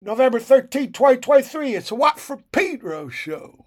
November 13, 2023. It's a Watt from Pedro show.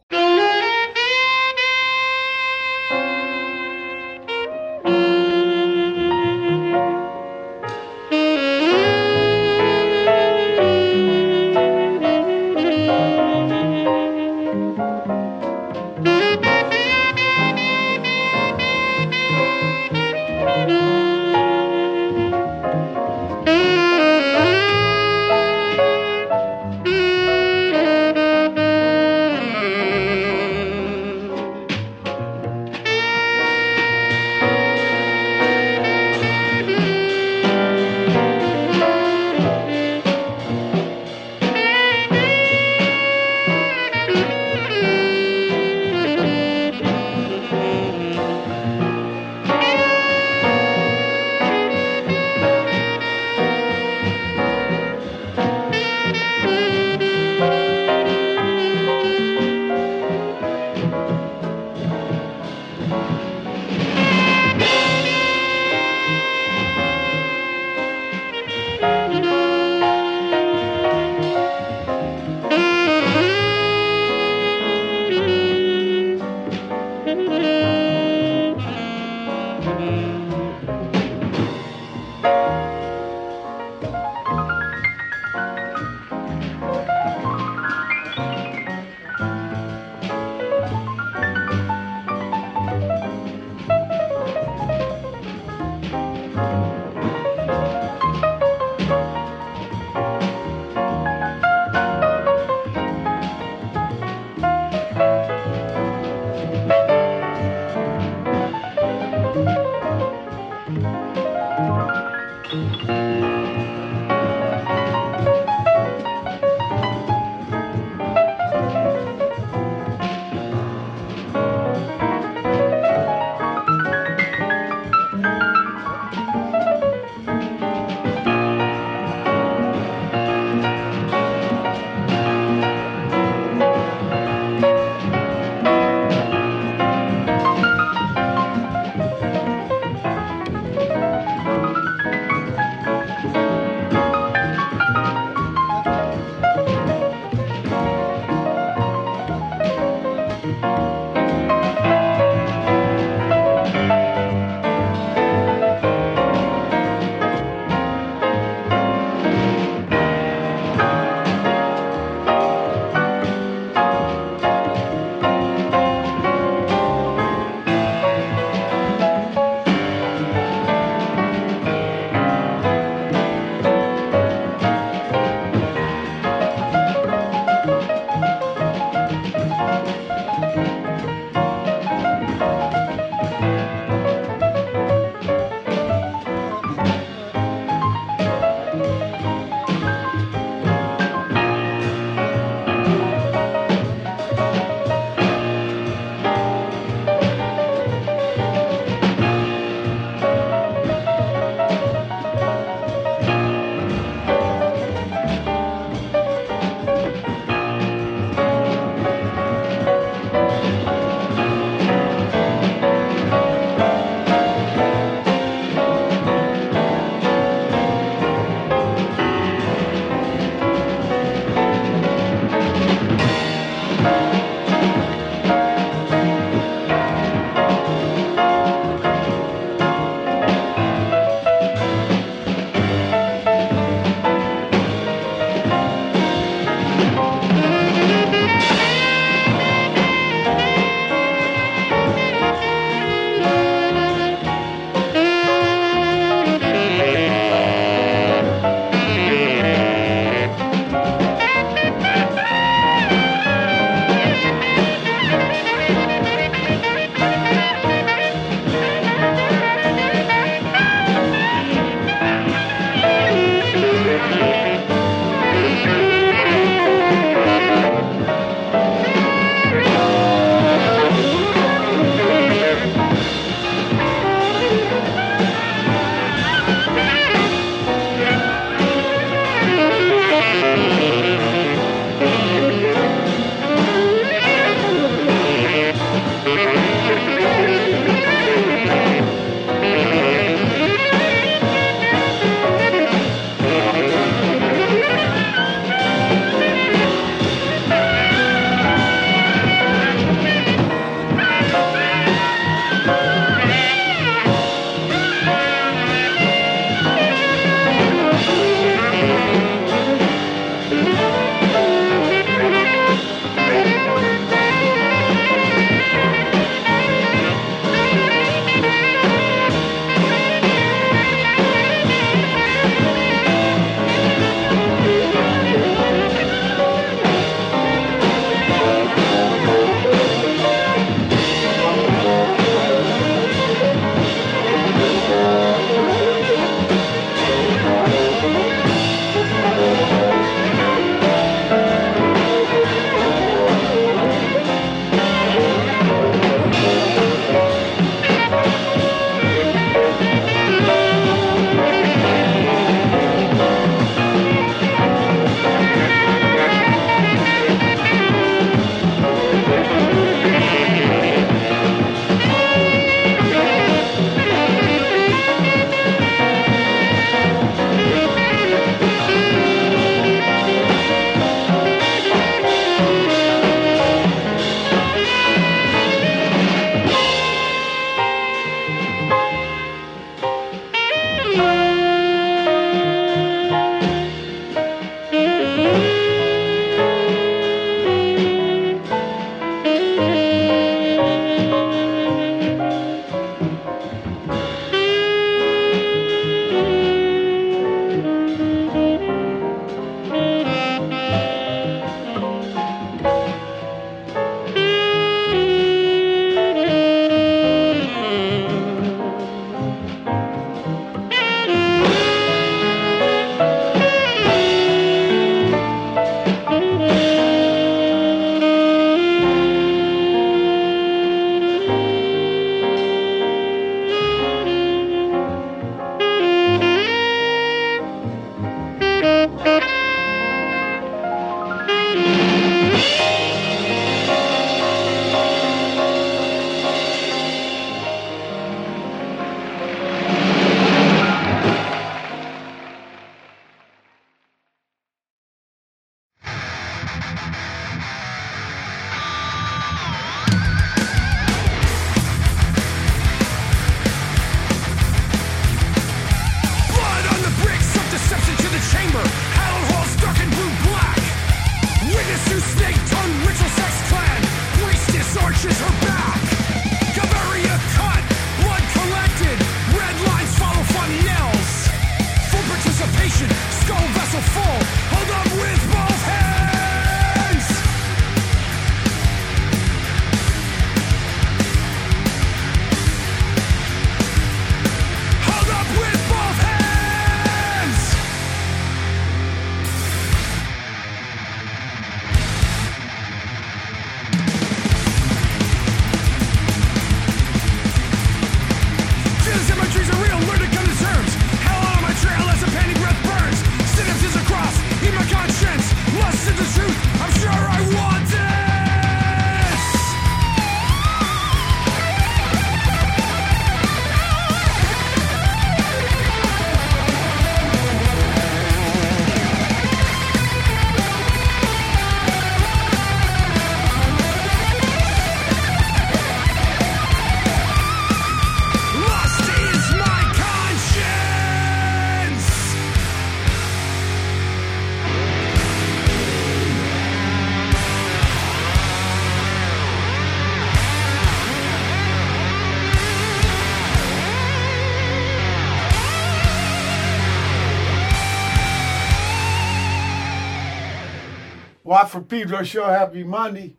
From Pedro show. Happy Monday.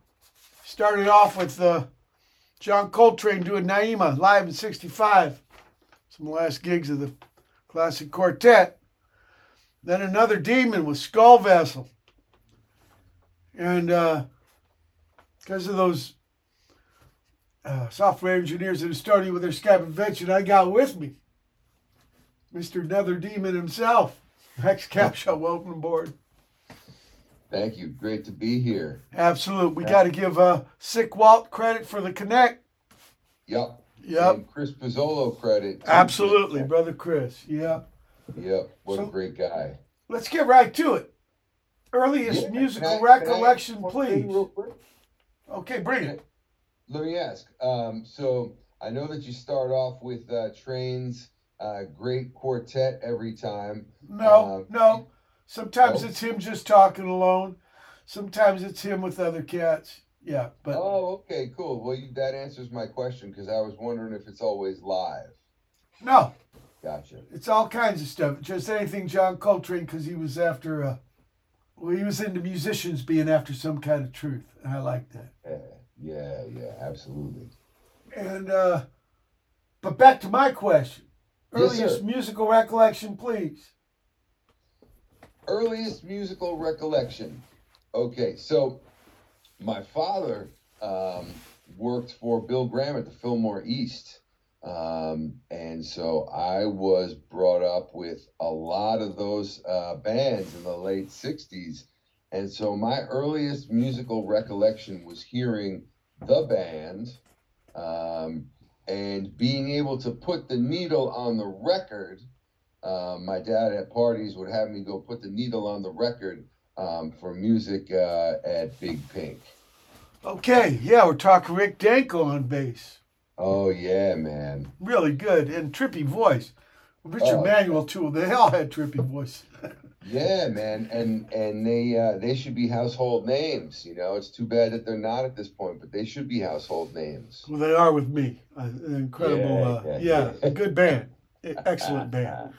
Started off with uh, John Coltrane doing Naima live in 65. Some last gigs of the classic quartet. Then another demon with Skull Vessel. And uh, because of those uh, software engineers that are starting with their Skype invention, I got with me Mr. Another Demon himself. Max Capshaw, welcome aboard. Thank you. Great to be here. Absolutely. We got to give uh, Sickwalt credit for the connect. Yep. Yep. And Chris Pizzolo credit. Absolutely, brother Chris. Yep. Yep. What So- a great guy. Let's get right to it. Earliest Yeah, musical I- recollection, please. Okay, bring it. Let me ask. Um, so I know that you start off with uh, Trane's uh, great quartet every time. No, Um, no. Sometimes no? it's him just talking alone. Sometimes it's him with other cats. Yeah, but Oh, okay, cool. Well, you, that answers my question because I was wondering if it's always live. no, Gotcha. it's all kinds of stuff. Just anything John Coltrane because he was after. Uh, well, he was into musicians being after some kind of truth, and I like that. Yeah, yeah, yeah, absolutely. And uh, but back to my question. Earliest musical recollection, please. Earliest musical recollection. Okay, so my father um, worked for Bill Graham at the Fillmore East. Um, and so I was brought up with a lot of those uh, bands in the late 60s. And so my earliest musical recollection was hearing the band um, and being able to put the needle on the record um, my dad at parties would have me go put the needle on the record um, for music uh, at Big Pink. Okay, yeah, we're talking Rick Danko on bass. Oh yeah, man. Really good and trippy voice. Richard Oh. Manuel too. They all had trippy voice. Yeah, man, and and they uh, they should be household names. You know, it's too bad that they're not at this point, but they should be household names. well, they are with me. Uh, incredible, Yeah, uh, yeah, yeah, yeah. good band, excellent band.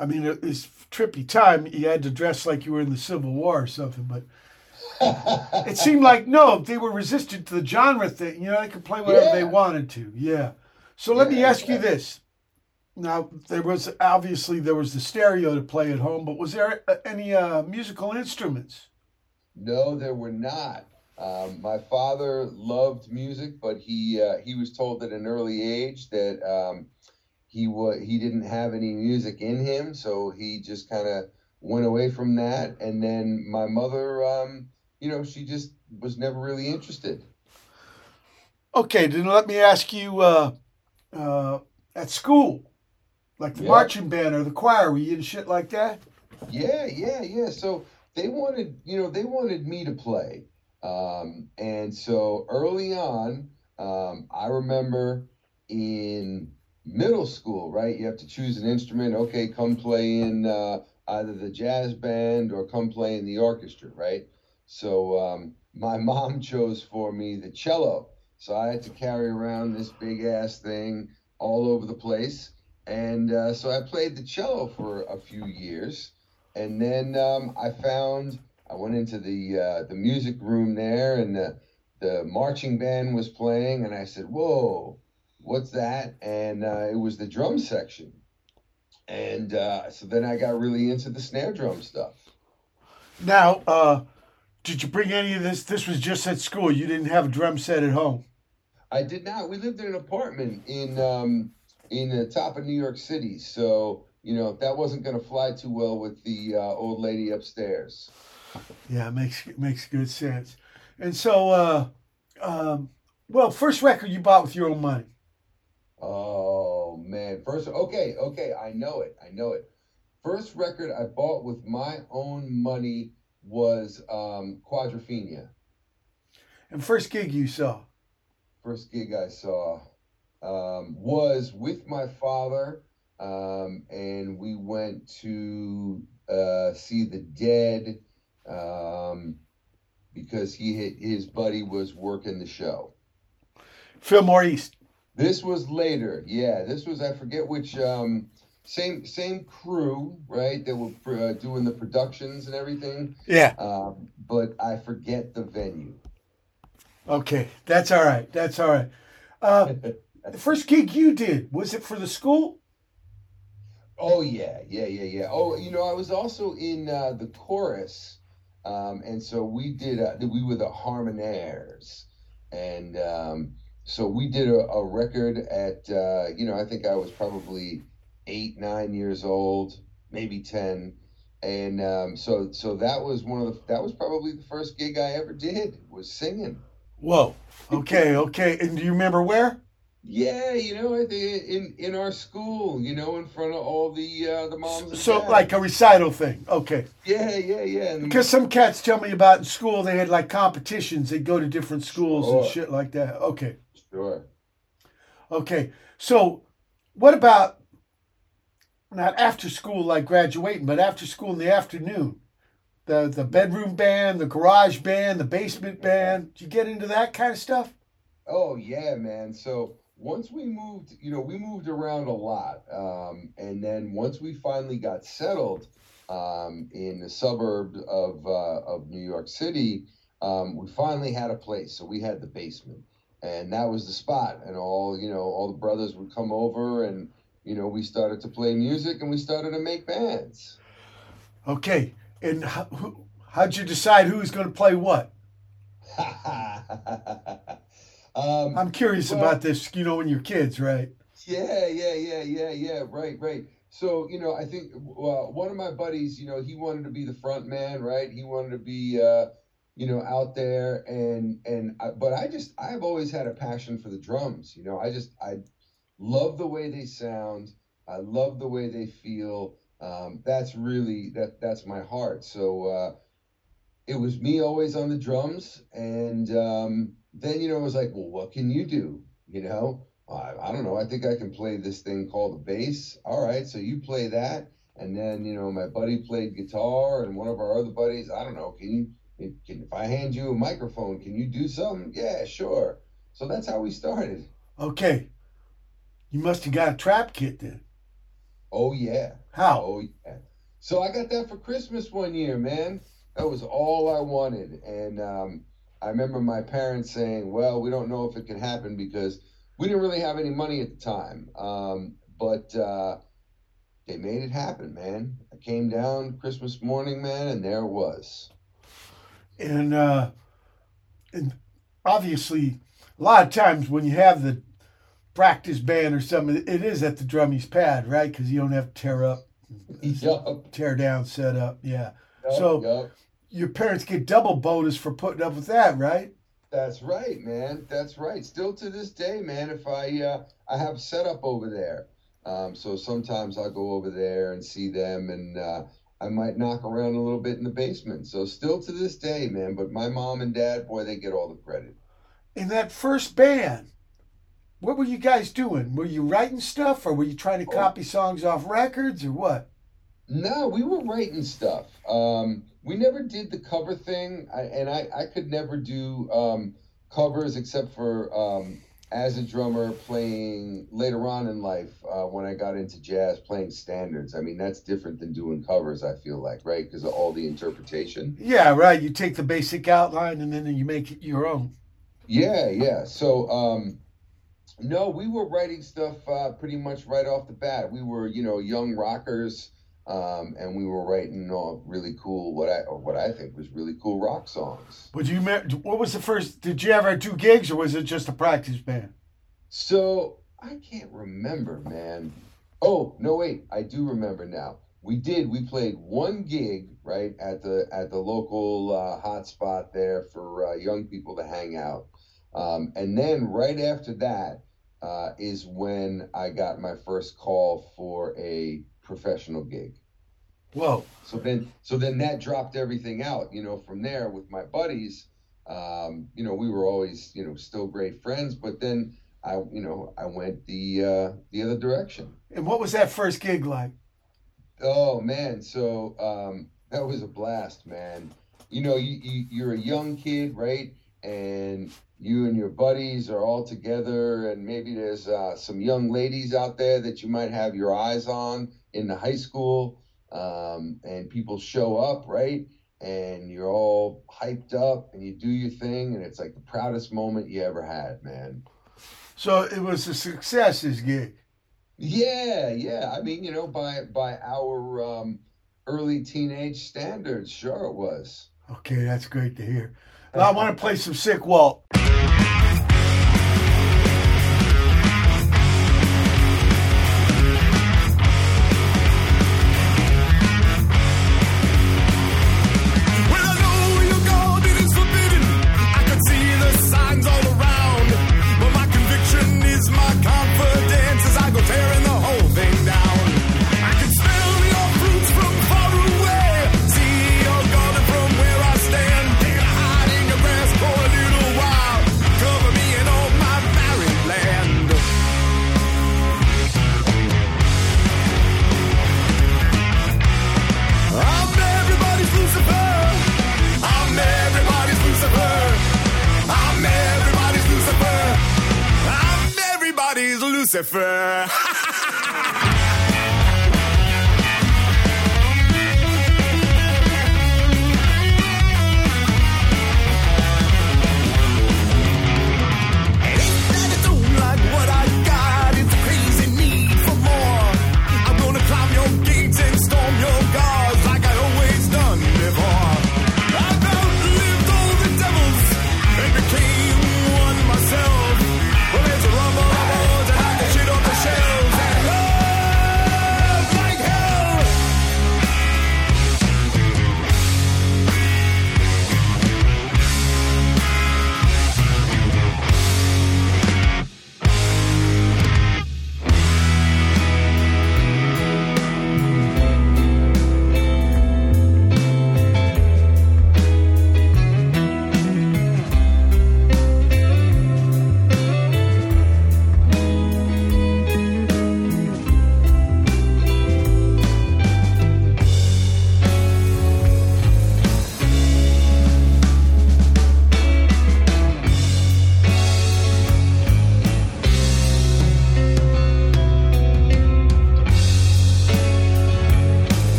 I mean, it- it's trippy time. You had to dress like you were in the Civil War or something, but it seemed like no, they were resistant to the genre thing. You know, they could play whatever they wanted to. Yeah. So let me Yeah, ask you this. Now there was obviously there was the stereo to play at home, but was there uh, any uh, musical instruments? No, there were not. Um, my father loved music, but he uh, he was told at an early age that um, he wa- he didn't have any music in him, so he just kind of went away from that. And then my mother, um, you know, she just was never really interested. Okay, then let me ask you uh, uh, at school, like the Yeah. marching band or the choir, were you in shit like that? Yeah, yeah, yeah. So they wanted, you know, they wanted me to play. Um, and so early on, um, I remember in middle school, right? You have to choose an instrument. Okay, come play in uh, either the jazz band or come play in the orchestra, right? So um, my mom chose for me the cello. So I had to carry around this big ass thing all over the place. And uh, so I played the cello for a few years. And then um, I found, I went into the, uh, the music room there and the, the marching band was playing. And I said, Whoa, what's that? And uh, it was the drum section. And uh, so then I got really into the snare drum stuff. Now, uh, did you bring any of this? This was just at school. You didn't have a drum set at home. I did not. We lived in an apartment in um, in the top of New York City, so you know that wasn't going to fly too well with the uh, old lady upstairs. Yeah, it makes makes good sense. And so, uh, um, well, first record you bought with your own money. Oh man, first okay, okay, I know it, I know it. First record I bought with my own money was um, Quadrophenia. And first gig you saw. First gig I saw um, was with my father, um, and we went to uh, see the Dead um, because he his buddy was working the show. Fillmore East. This was later, yeah. This was I forget which um, same same crew, right? That were uh, doing the productions and everything. Yeah. Um, but I forget the venue. Okay, that's all right. That's all right. Uh, the first gig you did was it for the school? Oh yeah, yeah, yeah, yeah. Oh, you know, I was also in uh, the chorus, um, and so we did. Uh, we were the Harmonaires, and um, so we did a, a record at. Uh, you know, I think I was probably eight, nine years old, maybe ten, and um, so so that was one of the. That was probably the first gig I ever did was singing. Whoa. Okay. Okay. And do you remember where? Yeah, you know, in in our school, you know, in front of all the uh, the moms. And So dads. like a recital thing. Okay. yeah, yeah, yeah. Because some cats tell me about in school they had like competitions. They'd go to different schools and shit like that. Okay. Sure. Okay. So what about not after school like graduating, but after school in the afternoon? The the bedroom band, the garage band, the basement band. Did you get into that kind of stuff? Oh yeah, man. So once we moved, you know, we moved around a lot, um, and then once we finally got settled um, in the suburbs of uh, of New York City, um, we finally had a place. So we had the basement, and that was the spot. And all you know, all the brothers would come over, and you know, we started to play music, and we started to make bands. Okay. And how, who, how'd you decide who's going to play what? um, I'm curious Well- about this. You know, when you're kids, right? Yeah, yeah, yeah, yeah, yeah. Right, right. So you know, I think uh, one of my buddies, you know, he wanted to be the front man, right? He wanted to be, uh, you know, out there, and and I, but I just I've always had a passion for the drums. You know, I just I love the way they sound. I love the way they feel. Um, that's really that that's my heart. So uh, it was me always on the drums, and um, then you know it was like, well, what can you do? You know. I, I don't know. I think I can play this thing called the bass. All right, so you play that, and then you know my buddy played guitar, and one of our other buddies. I don't know. Can you? Can, if I hand you a microphone, can you do something? Yeah, sure. So that's how we started. Okay. You must have got a trap kit then. Oh yeah. How? Oh yeah. So I got that for Christmas one year, man. That was all I wanted, and um, I remember my parents saying, "Well, we don't know if it can happen because." we didn't really have any money at the time, um, but uh, they made it happen, man. I came down Christmas morning, man, and there it was. And uh, and obviously, a lot of times when you have the practice band or something, it is at the drummie's pad, right? Because you don't have to tear up, yup. tear down, set up. Yeah. Yup, So- yup. Your parents get double bonus for putting up with that, right? That's right, man. That's right. Still to this day, man. If I uh, I have setup over there, um, so sometimes I'll go over there and see them, and uh, I might knock around a little bit in the basement. So still to this day, man. But my mom and dad, boy, they get all the credit. In that first band, what were you guys doing? Were you writing stuff or were you trying to Oh. copy songs off records or what? No, we were writing stuff. Um, we never did the cover thing, I, and I, I could never do um, covers except for um, as a drummer playing later on in life uh, when I got into jazz, playing standards. I mean, that's different than doing covers. I feel like, right, because of all the interpretation. Yeah, right. You take the basic outline and then you make it your own. Yeah, yeah. So, um, no, we were writing stuff uh, pretty much right off the bat. We were, you know, young rockers, um, and we were writing all really cool what I or what I think was really cool rock songs. Would you? What was the first? Did you ever do gigs or was it just a practice band? So I can't remember, man. Oh no, wait, I do remember now. We did. We played one gig right at the at the local uh, hot spot there for uh, young people to hang out, um, and then right after that uh, is when I got my first call for a professional gig. Whoa. So then, so then that dropped everything out. You know, from there with my buddies, um, you know, we were always, you know, still great friends. But then I, you know, I went the uh, the other direction. And what was that first gig like? Oh man, so um, that was a blast, man. You know, you, you you're a young kid, right? And you and your buddies are all together, and maybe there's uh, some young ladies out there that you might have your eyes on. In the high school, um, and people show up, right? And you're all hyped up, and you do your thing, and it's like the proudest moment you ever had, man. So it was a success, this gig. Yeah, yeah. I mean, you know, by by our um, early teenage standards, sure it was. Okay, that's great to hear. Well, I want to play some Sickwalt.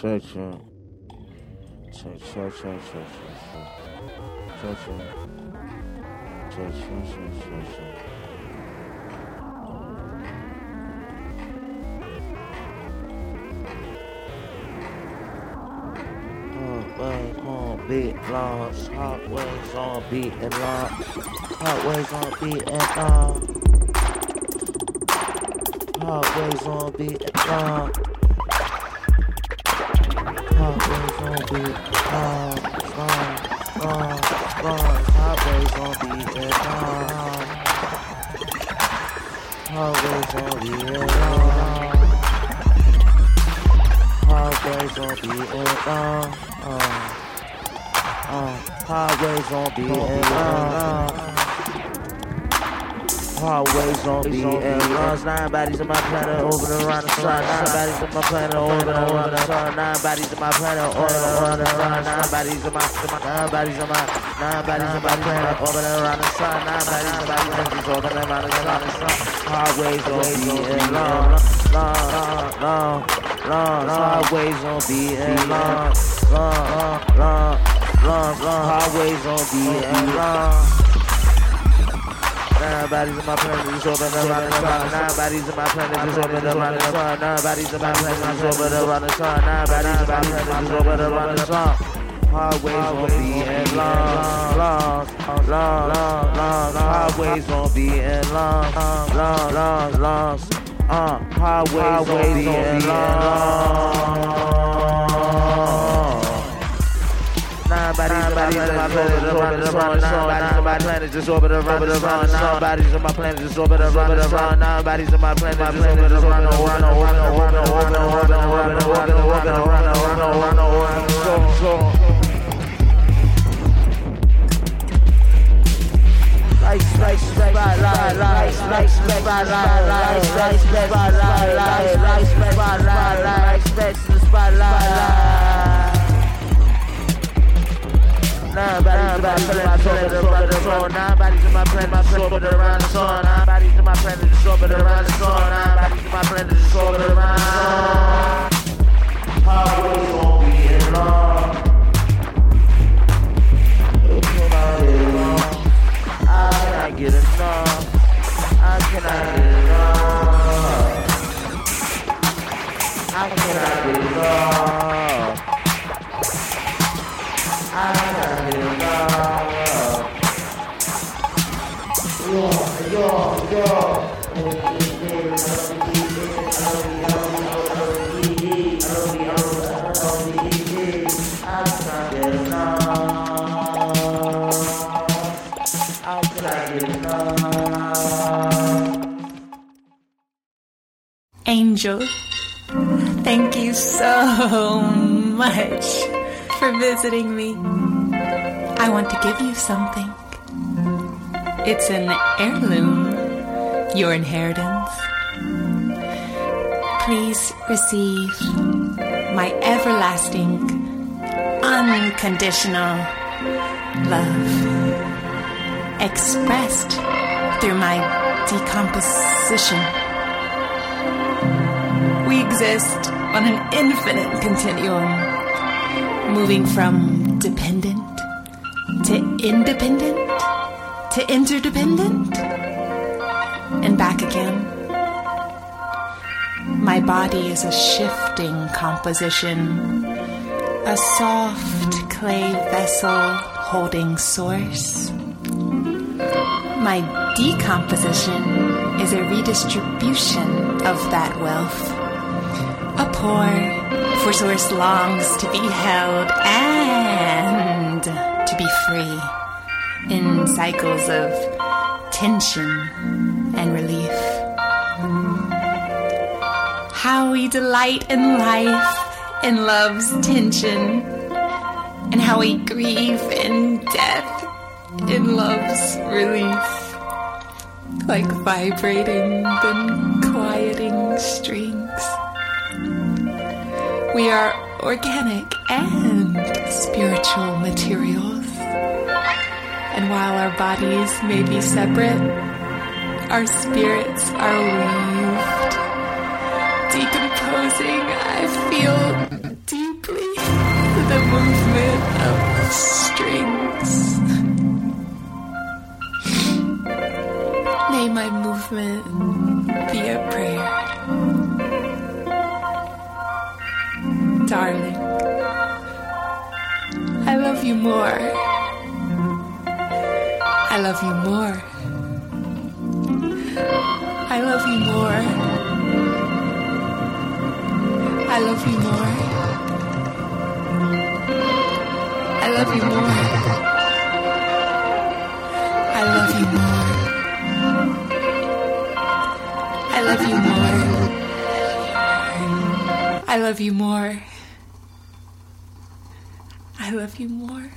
cha cha. Cha cha cha cha cha. Cha cha. Cha cha cha cha cha. Beat laws, hot ways on beat and lock. hot ways on beat and lock. hot ways on beat and lock on beat launch. Launch, launch, launch. Hotways on beat and launch. Hotways on beat and launch. Highways on beat and long. Uh, uh, highways on beat. Highways on and long. Nine bodies in my planet orbiting around the sun. Nine bodies in my planet orbiting around the sun. Nine bodies in my planet orbiting around the sun. Nine bodies in my, nine bodies in my, nine bodies in my planet orbiting around the sun. Nine bodies in my planet orbiting around the sun. Highways on beat and long, long, long, long highways on beat and long, long, long, long, long, highways on beat and bodies in my planet just open around the sun. Nine bodies in my planet just open around the sun. Nine bodies in my planet just open around the sun. Nine bodies in my planet just open around the sun. Highways on beat and long, long, long, long, long, highways on beat and long, long, long, long. Uh, highways, highways on beat long. Bodies, in my planet just orbit around. Nine bodies in my planet just orbit around. Nine bodies in my planet just orbit around. Nine bodies in my planet just orbit around the sun. Around, around, around, around, around, around, around, around, around, around, around, around, so, Nobody's in my friend, so better run the phone. Nobody's in my friend, so better the song. Nobody's in my friend, my friend, so better run the song. Highways won't be in long. Nobody alone. I cannot get enough. I get enough. I get enough. Angel, thank you so much for visiting me. I want to give you something. It's an heirloom, your inheritance. Please receive my everlasting, unconditional love expressed through my decomposition. We exist on an infinite continuum, moving from dependent to independent to interdependent and back again. My body is a shifting composition, a soft clay vessel holding source. My decomposition is a redistribution of that wealth. A pour for source longs to be held and to be free in cycles of tension and relief. How we delight in life in love's tension, and how we grieve in death in love's relief, like vibrating then quieting strings. We are organic and spiritual materials. And while our bodies may be separate, our spirits are weaved. Decomposing, I feel deeply the movement of the strings. May my movement be a prayer. Darling, I love you more. I love you more. I love you more. I love you more. I love you more. I love you more. I love you more. I love you more. I love you more.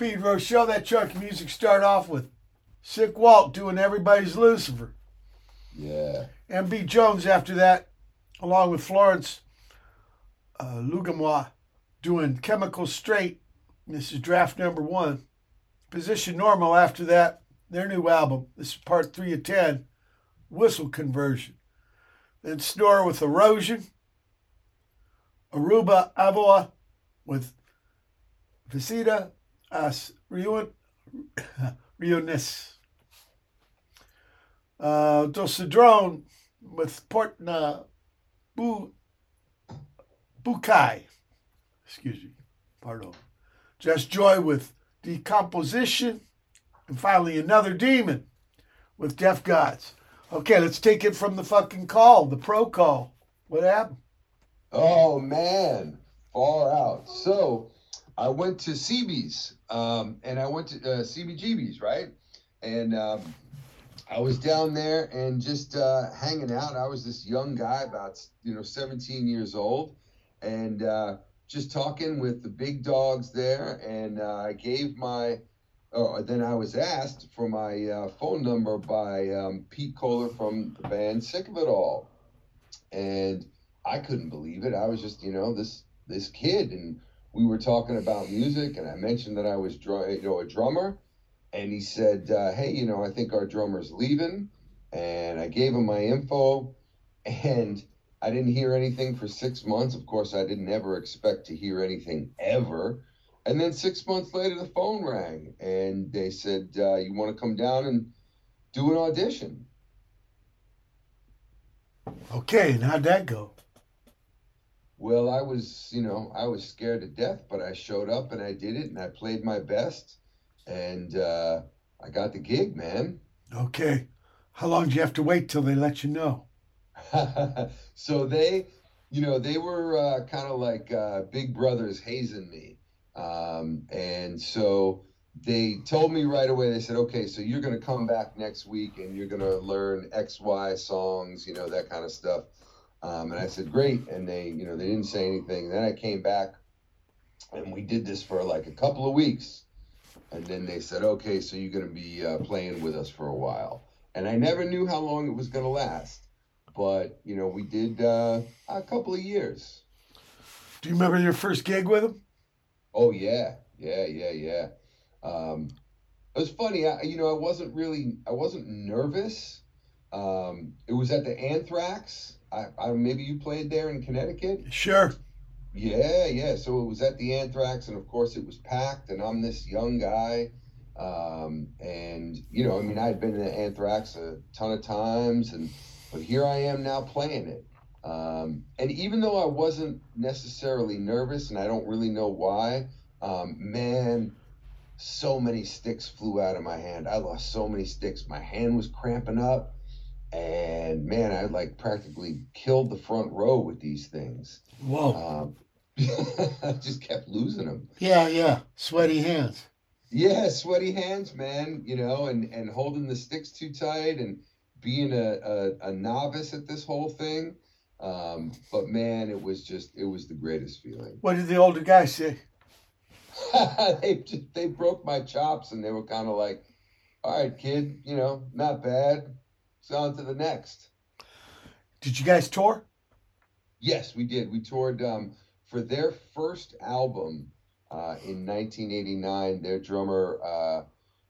Pedro show. That chunk of music start off with Sickwalt doing Everybody's Lucifer. Yeah. M.B. Jones after that, along with Florence uh, Lugemwa doing Chemical Restraint. This is draft number one. Position Normal after that, their new album. This is part three of 10, Whistle Conversion. Then Snore with Erosion. Arubu Avua with Visita As Rion, Rionis. Uh, Dulcidrone with Portna Bu, Bukai. Excuse me. Pardon. Jess Joy with Decomposition. And finally, Another Demon with Deaf Gods. Okay, let's take it from the fucking call, the pro call. What happened? Oh man, far out. So I went to CB's, um, and I went to uh, CBGB's, right? And um, I was down there and just uh, hanging out. I was this young guy, about you know 17 years old, and uh, just talking with the big dogs there. And uh, I gave my, oh, then I was asked for my uh, phone number by um, Pete Koller from the band Sick of It All, and I couldn't believe it. I was just you know this this kid, and we were talking about music, and I mentioned that I was dr- you know a drummer and he said, uh, "Hey, you know, I think our drummer's leaving," and I gave him my info, and I didn't hear anything for six months. Of course, I didn't ever expect to hear anything ever. And then six months later, the phone rang, and they said, uh, "You want to come down and do an audition?" Okay, and how'd that go? Well, I was, you know, I was scared to death, but I showed up and I did it, and I played my best and uh, I got the gig, man. Okay. How long do you have to wait till they let you know? so they, you know, they were uh, kind of like uh, big brothers hazing me. Um, and so they told me right away, they said, okay, so you're going to come back next week and you're going to learn X, Y songs, you know, that kind of stuff. Um, and I said, great. And they, you know, they didn't say anything. Then I came back and we did this for like a couple of weeks and then they said, okay, so you're going to be uh, playing with us for a while. And I never knew how long it was going to last, but you know, we did uh, a couple of years. Do you remember your first gig with them? Oh yeah, yeah, yeah, yeah. Um, it was funny. I, you know, I wasn't really, I wasn't nervous. Um, it was at the Anthrax. I, I maybe you played there in Connecticut. Sure. Yeah, yeah. So it was at the Anthrax, and of course it was packed, and I'm this young guy. Um, and you know, I mean, I'd been in the Anthrax a ton of times, and but here I am now playing it. Um, and even though I wasn't necessarily nervous, and I don't really know why, um, man, so many sticks flew out of my hand. I lost so many sticks. My hand was cramping up, and man, I like practically killed the front row with these things. Whoa. Um, I just kept losing them. Yeah, yeah. Sweaty hands. Yeah, sweaty hands, man. You know, and and holding the sticks too tight, and being a a, a novice at this whole thing. Um, but man, it was just it was the greatest feeling. What did the older guy say? they just, they broke my chops, and they were kind of like, "All right, kid, you know, not bad. On to the next." Did you guys tour? Yes, we did. We toured um, for their first album uh, in 1989. Their drummer uh,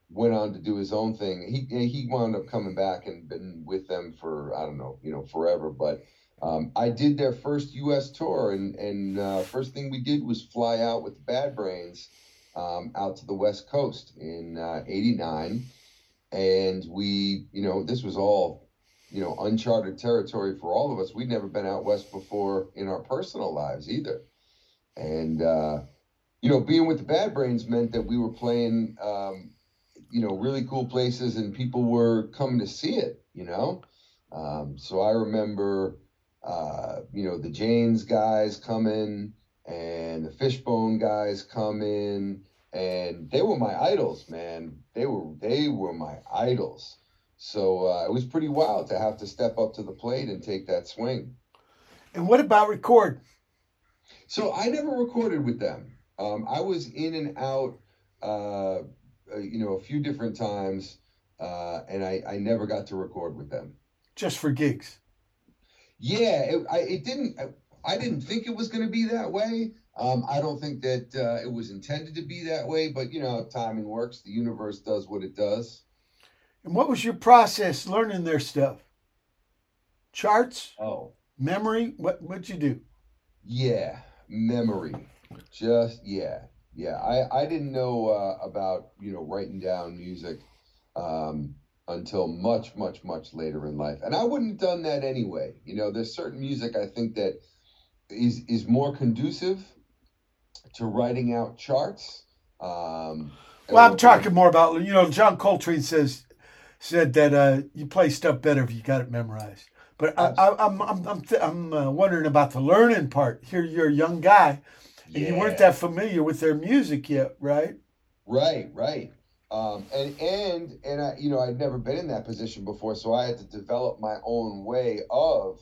went on to do his own thing. He he wound up coming back and been with them for I don't know, you know, forever. But um, I did their first U.S. tour, and and uh, first thing we did was fly out with the Bad Brains um, out to the West Coast in '89, and we, you know, this was all you know, uncharted territory for all of us. We'd never been out west before in our personal lives either. And, uh, you know, being with the Bad Brains meant that we were playing, um, you know, really cool places and people were coming to see it, you know? Um, so I remember, uh, you know, the Jane's guys coming and the Fishbone guys coming and they were my idols, man. They were, they were my idols. So uh, it was pretty wild to have to step up to the plate and take that swing. And what about record? So I never recorded with them. Um, I was in and out, uh, uh, you know, a few different times, uh, and I, I never got to record with them. Just for gigs. Yeah, it, I, it didn't. I didn't think it was going to be that way. Um, I don't think that uh, it was intended to be that way, but you know, timing works. The universe does what it does. And what was your process learning their stuff? Charts? Oh, Memory? What what'd you do? Yeah, memory. Just yeah, yeah. I I didn't know uh, about you know writing down music um, until much much much later in life, and I wouldn't have done that anyway. You know, there's certain music I think that is is more conducive to writing out charts. Um, Well, I'm talking more about you know John Coltrane says said that uh, you play stuff better if you got it memorized. But I, I, I'm I'm I'm, th- I'm uh, wondering about the learning part. Here you're a young guy, and you weren't that familiar with their music yet, right? Right, right. Um, and and and I, you know, I'd never been in that position before, so I had to develop my own way of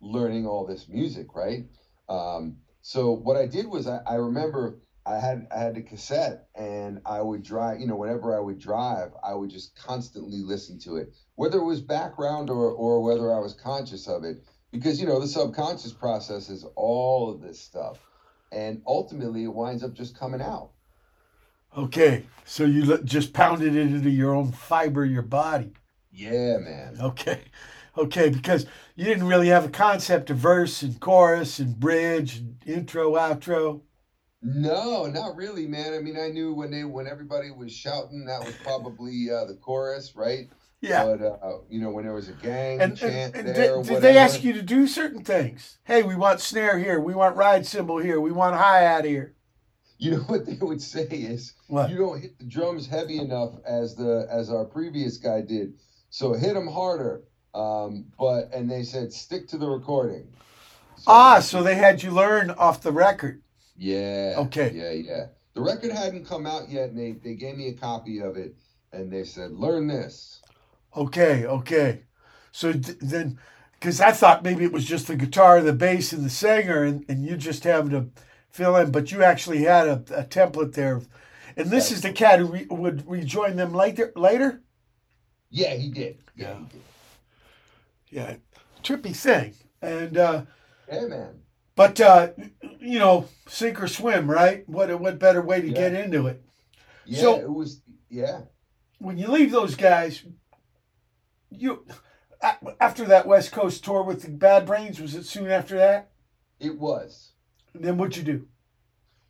learning all this music, right? Um, so what I did was I, I remember I had I had a cassette and I would drive, you know, whenever I would drive, I would just constantly listen to it, whether it was background or or whether I was conscious of it, because you know the subconscious processes all of this stuff, and ultimately it winds up just coming out. Okay, so you just pounded it into your own fiber, your body. Yeah, man. Okay, okay, because you didn't really have a concept of verse and chorus and bridge and intro, outro. No, not really, man. I mean, I knew when they when everybody was shouting, that was probably uh, the chorus, right? Yeah. But uh, you know, when there was a gang And, chant and, and there, did, did they ask you to do certain things? Hey, we want snare here. We want ride cymbal here. We want hi hat here. You know what they would say is, What? you don't hit the drums heavy enough as the as our previous guy did, so hit them harder. Um, but and they said stick to the recording. So- Ah, so they had you learn off the record. Yeah. Okay. Yeah, yeah. The record hadn't come out yet, and they, they gave me a copy of it, and they said, learn this. Okay, okay. So d- then, because I thought maybe it was just the guitar, the bass, and the singer, and, and you just having to fill in, but you actually had a, a template there. And this is the cat who re- would rejoin them later. Later, Yeah, he did. Yeah, Yeah. he did. Yeah, trippy thing. And uh, man. but uh, you know, sink or swim, right? What what better way to Yeah. get into it? Yeah, So- it was. Yeah. when you leave those guys, you after that West Coast tour with the Bad Brains, was it soon after that? It was. And then what'd you do?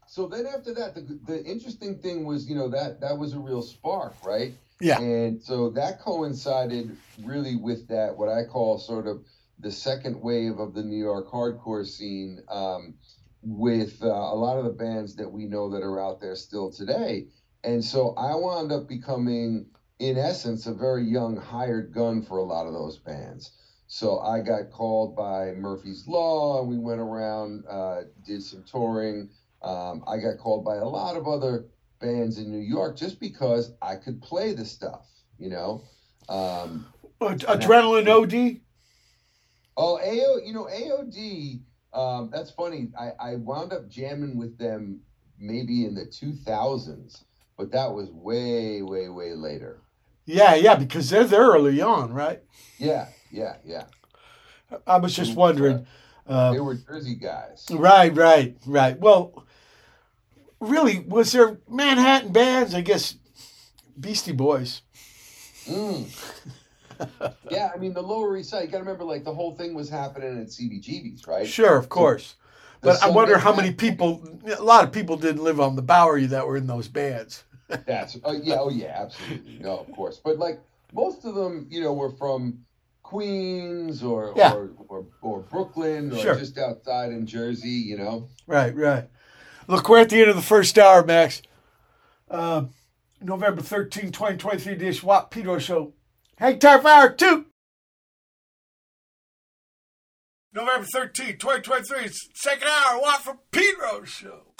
So then after that, the, the interesting thing was, you know, that that was a real spark, right? Yeah. And so that coincided really with that, what I call sort of the second wave of the New York hardcore scene, um, with uh, a lot of the bands that we know that are out there still today. And so I wound up becoming, in essence, a very young hired gun for a lot of those bands. So I got called by Murphy's Law, and we went around, uh, did some touring. Um, I got called by a lot of other bands in New York just because I could play the stuff, you know. Um, Uh, Adrenaline OD. oh, AO, you know AOD. Um, that's funny. I, I wound up jamming with them maybe in the 2000s, but that was way, way, way later. Yeah, yeah, because they're there early on, right? Yeah, yeah, yeah. I was just wondering. Uh, They were Jersey guys. right, right, right. Well, really, was there Manhattan bands? I guess Beastie Boys. Mm. yeah, I mean the Lower East Side. You got to remember, like the whole thing was happening at CBGB's, right? Sure, of course. The But I wonder how many people. A lot of people didn't live on the Bowery that were in those bands. That's oh yeah, oh yeah, absolutely. No, of course. But like most of them, you know, were from Queens or Yeah. or, or, or Brooklyn or Sure. just outside in Jersey, you know. Right, right. Look, we're at the end of the first hour, Max. Uh, November 13, 2023, Dish Watt Pedro Show. Hang tight for hour two. November 13, 2023, second hour, Watt from Pedro Show.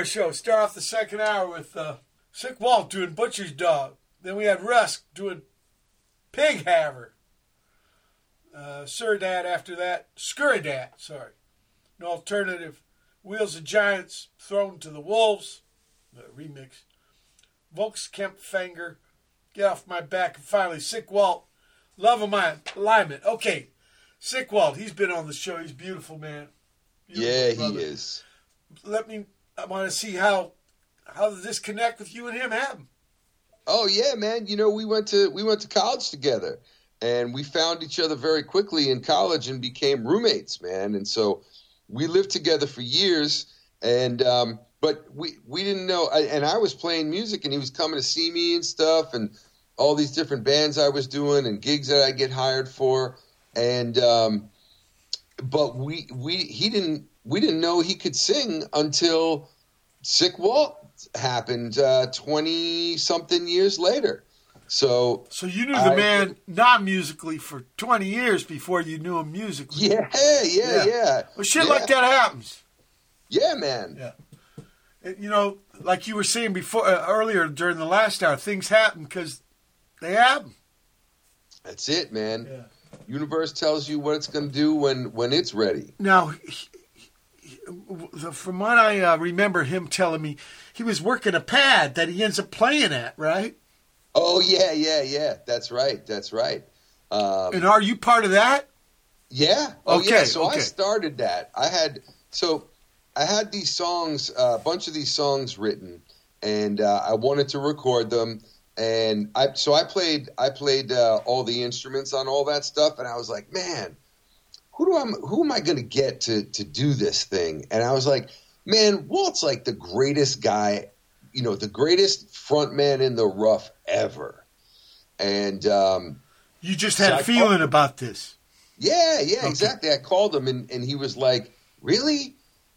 Pedro show. Start off the second hour with uh, Sickwalt doing Butcher's Dog. Then we had Rusk doing Pig Haver. Uh, Sir Dad after that. Skuridat, sorry. An alternative. Wheels of Giants thrown to the Wolves. The remix. Volksempfanger. Get off my back. And finally, Sickwalt. Love of my alignment. Okay. Sickwalt. He's been on the show. He's beautiful, man. Beautiful Yeah, he is. let me I want to see how how did this connect with you and him happen? Oh yeah, man. You know, we went to we went to college together, and we found each other very quickly in college and became roommates, man. And so we lived together for years, and um, but we we didn't know. And I was playing music, and he was coming to see me and stuff, and all these different bands I was doing and gigs that I get hired for, and um, but we we he didn't we didn't know he could sing until Sickwalt happened twenty something years later. So So you knew the I- man not musically for 20 years before you knew him musically. yeah, yeah, Yeah. yeah. Well, shit yeah. like that happens. Yeah, man. Yeah. And, you know, like you were saying before uh, earlier during the last hour, things happen because they happen. That's it, man. Yeah. Universe tells you what it's going to do when when it's ready. Now, he, he, the- from what I uh, remember him telling me, he was working a pad that he ends up playing at, right? Oh yeah, yeah, yeah. That's right. That's right. Um, And are you part of that? Yeah. Oh Okay, yeah. So I started that. I had so I had these songs, uh, a bunch of these songs written, and uh, I wanted to record them. And I so I played I played uh, all the instruments on all that stuff, and I was like, man, who do I who am I going to get to to do this thing? And I was like, man, Walt's like the greatest guy, you know, the greatest front man in the rough ever. And um, You just So had I a feeling called- about this. yeah, yeah, Okay. exactly. I called him and, and he was like, Really?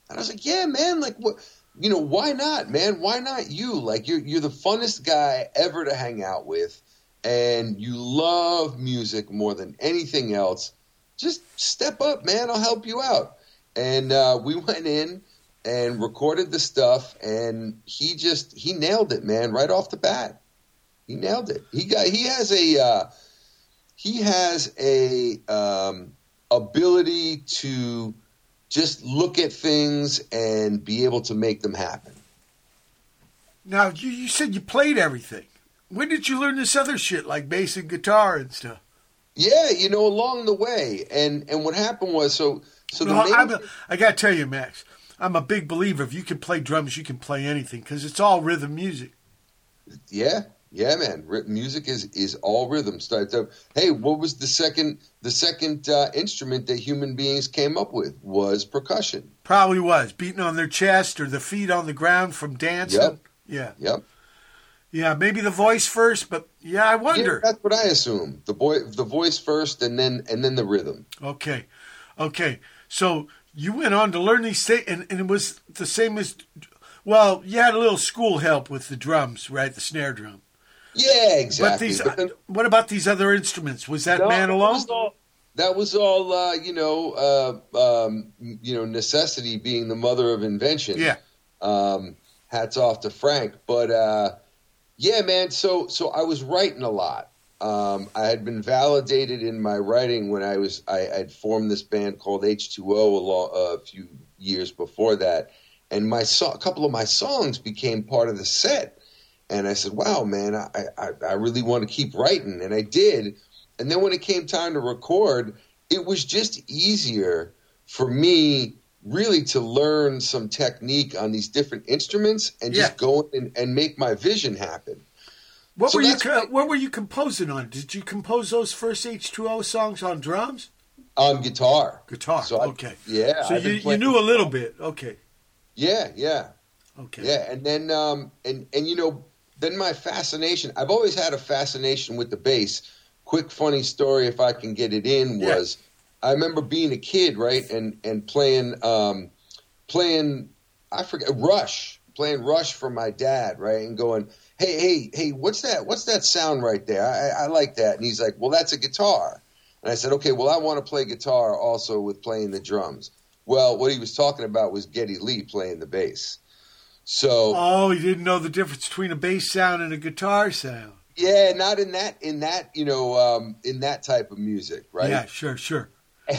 And I was like, Yeah, man, like what you know, why not, man? Why not you? Like you're you're the funnest guy ever to hang out with and you love music more than anything else. Just step up, man. I'll help you out. And uh, we went in and recorded the stuff, and he just he nailed it, man, right off the bat. He nailed it. He got he has a uh, he has a um, ability to just look at things and be able to make them happen. Now you, you said you played everything. When did you learn this other shit like bass and guitar and stuff? Yeah, you know, along the way, and and what happened was so so the No, main, I got to tell you, Max, I'm a big believer. If you can play drums, you can play anything because it's all rhythm music. yeah yeah man R- music is is all rhythm stuff. So, hey, what was the second the second uh, instrument that human beings came up with was percussion. Probably was beating on their chest or the feet on the ground from dancing. Yep. Yeah, Yep. Yeah, maybe the voice first, but yeah, I Yeah, wonder. that's what I assume. The boy, the voice first, and then and then the rhythm. Okay, okay. So you went on to learn these things, and, and it was the same as. Well, you had a little school help with the drums, right? The snare drum. Yeah, exactly. But these, But then- what about these other instruments? Was that No, man that alone? was all- That was all, uh, you know, uh, um, you know, necessity being the mother of invention. Yeah. Um, hats off to Frank, but uh, yeah, man. So, so I was writing a lot. Um, I had been validated in my writing when I was I had formed this band called H two O a, lo- a few years before that, and my so- a couple of my songs became part of the set. And I said, "Wow, man, I, I, I really want to keep writing," and I did. And then when it came time to record, it was just easier for me really to learn some technique on these different instruments and just Yeah. go in and, and make my vision happen. What So were you? what- were you composing on? Did you compose those first H two O songs on drums? On guitar. Guitar. So I- okay. yeah, So you, you knew a little bit. Okay. Yeah, yeah. Okay. Yeah, and then um, and and you know, then my fascination. I've always had a fascination with the bass. Quick funny story, if I can get it in, Yeah. I remember being a kid, right, and and playing um, playing I forget Rush, playing Rush for my dad, right, and going, hey, hey, hey, what's that? What's that sound right there? I, I like that, and he's like, well, that's a guitar, and I said, okay, well, I want to play guitar also with playing the drums. Well, what he was talking about was Geddy Lee playing the bass. So Oh, he didn't know the difference between a bass sound and a guitar sound. yeah, not in that in that you know um, in that type of music, right? Yeah, sure, sure.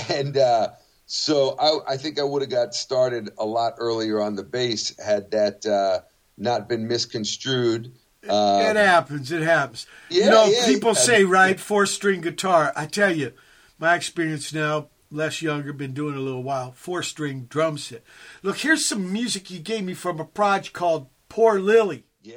And uh, so I, I think I would have got started a lot earlier on the bass had that uh, not been misconstrued. Um, it happens. It happens. you yeah, know, yeah, people yeah. say, right, four string guitar. I tell you, my experience now, less younger, been doing it a little while, four string drum set. Look, here's some music you gave me from a project called Poor Lily. yeah.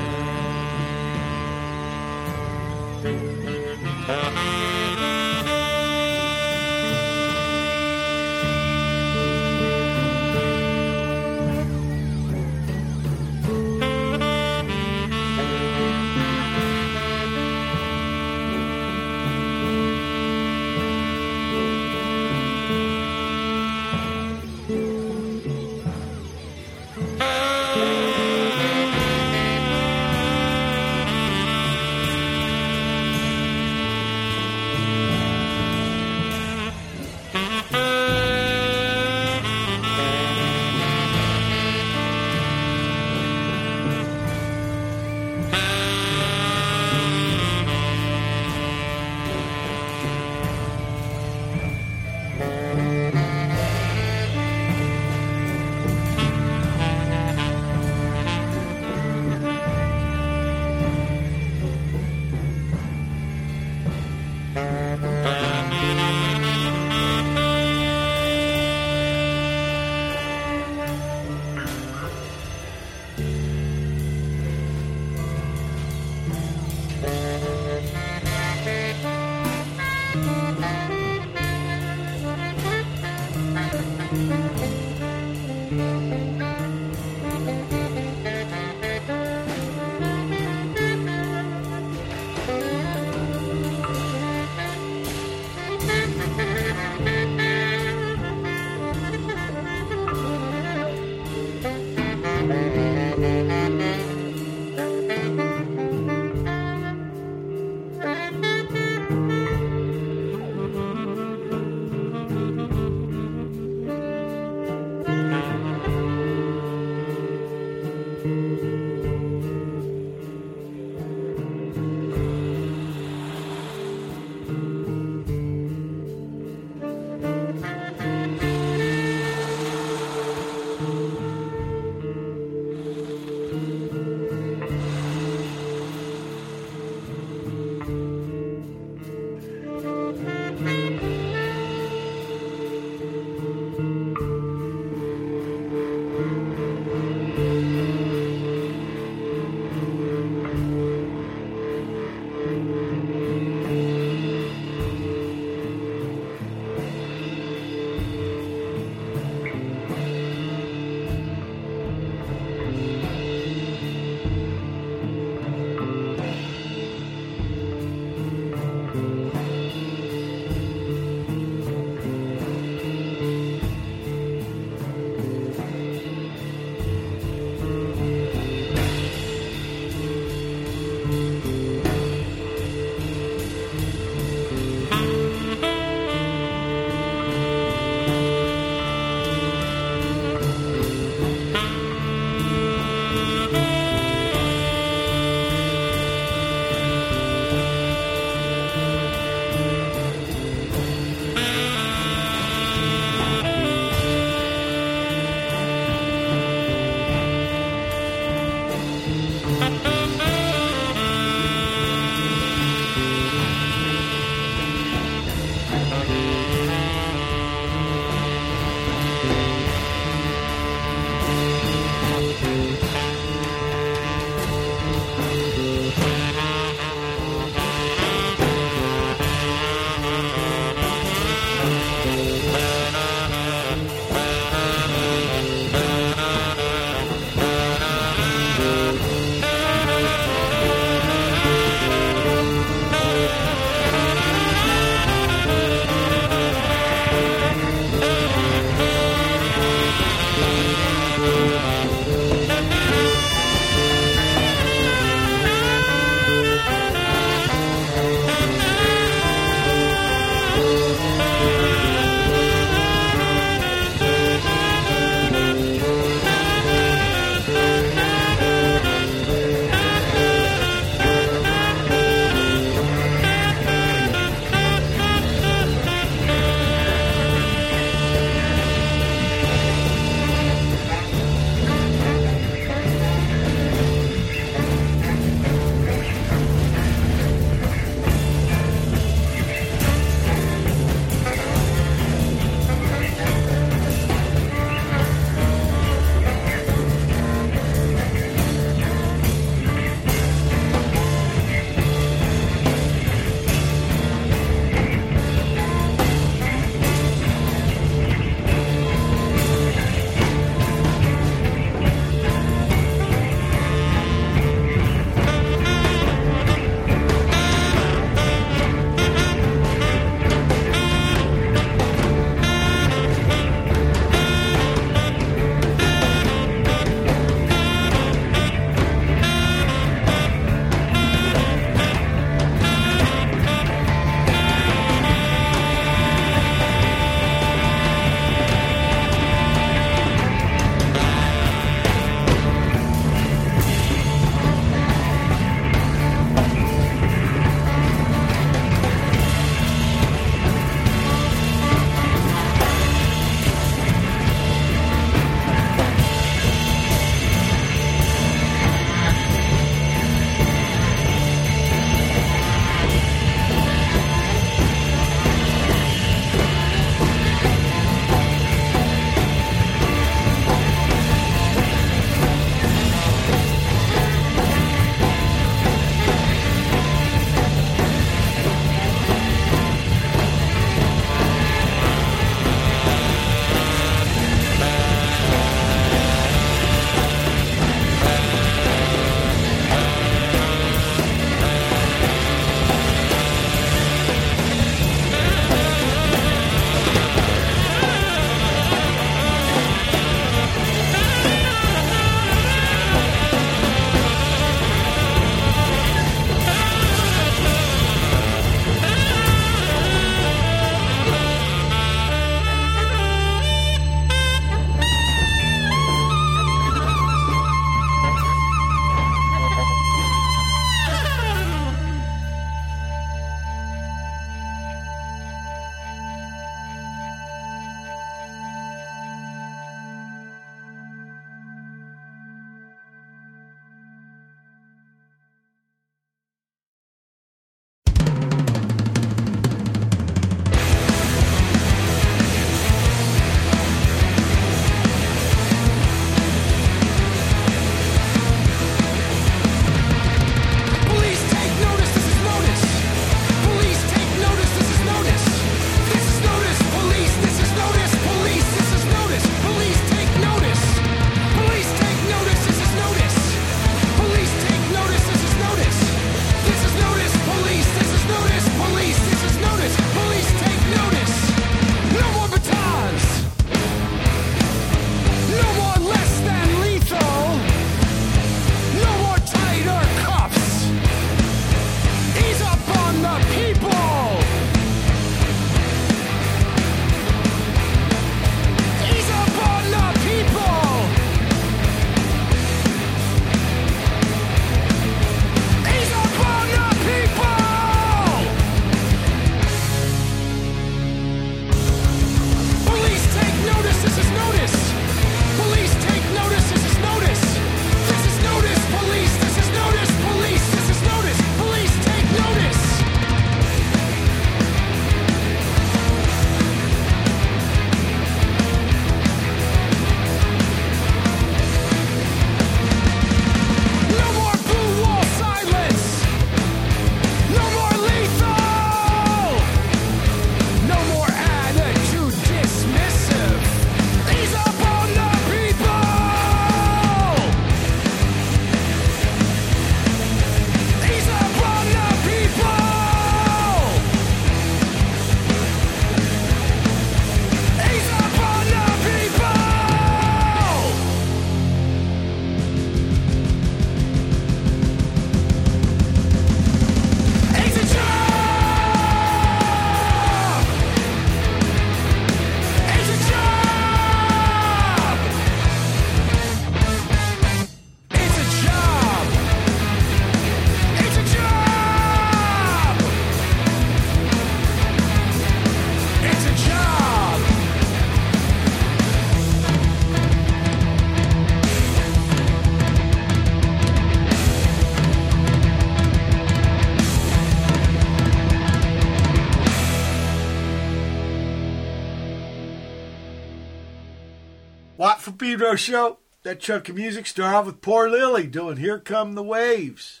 From Pedro show. That chunk of music started off with Poor Lily doing Here Come the Waves.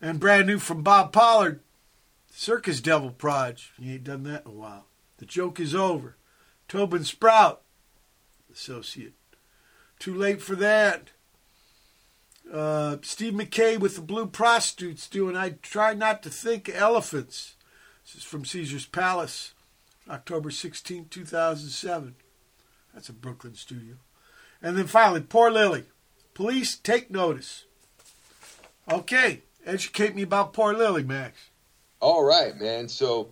And brand new from Bob Pollard, Circus Devil Proj. He ain't done that in a while. The joke is over. Tobin Sprout, associate. Too late for that. Uh, Steve Mackay with the Blue Prostitutes doing I Try Not to Think Elephants. This is from Seizures Palace, October 16, 2007. That's a Brooklyn studio. And then finally, Poor Lily. Police take notice. Okay, educate me about Poor Lily, Max. All right, man. So,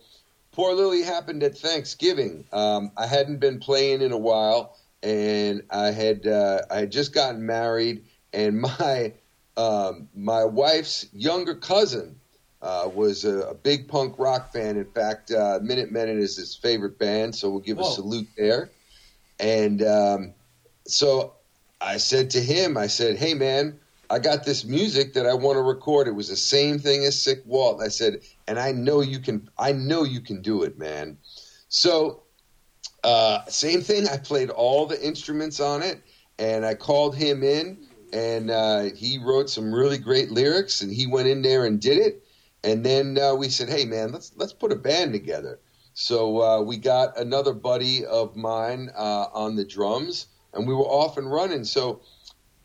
Poor Lily happened at Thanksgiving. Um, I hadn't been playing in a while, and I had uh, I had just gotten married, and my um, my wife's younger cousin uh, was a, a big punk rock fan. In fact, uh, Minutemen is his favorite band, so we'll give Whoa. a salute there. And um, so I said to him, I said, "Hey, man." I got this music that I want to record. It was the same thing as Sickwalt. I said, and I know you can. I know you can do it, man. So, uh, same thing. I played all the instruments on it, and I called him in, and uh, he wrote some really great lyrics, and he went in there and did it. And then uh, we said, "Hey, man, let's let's put a band together." So uh, we got another buddy of mine uh, on the drums, and we were off and running. So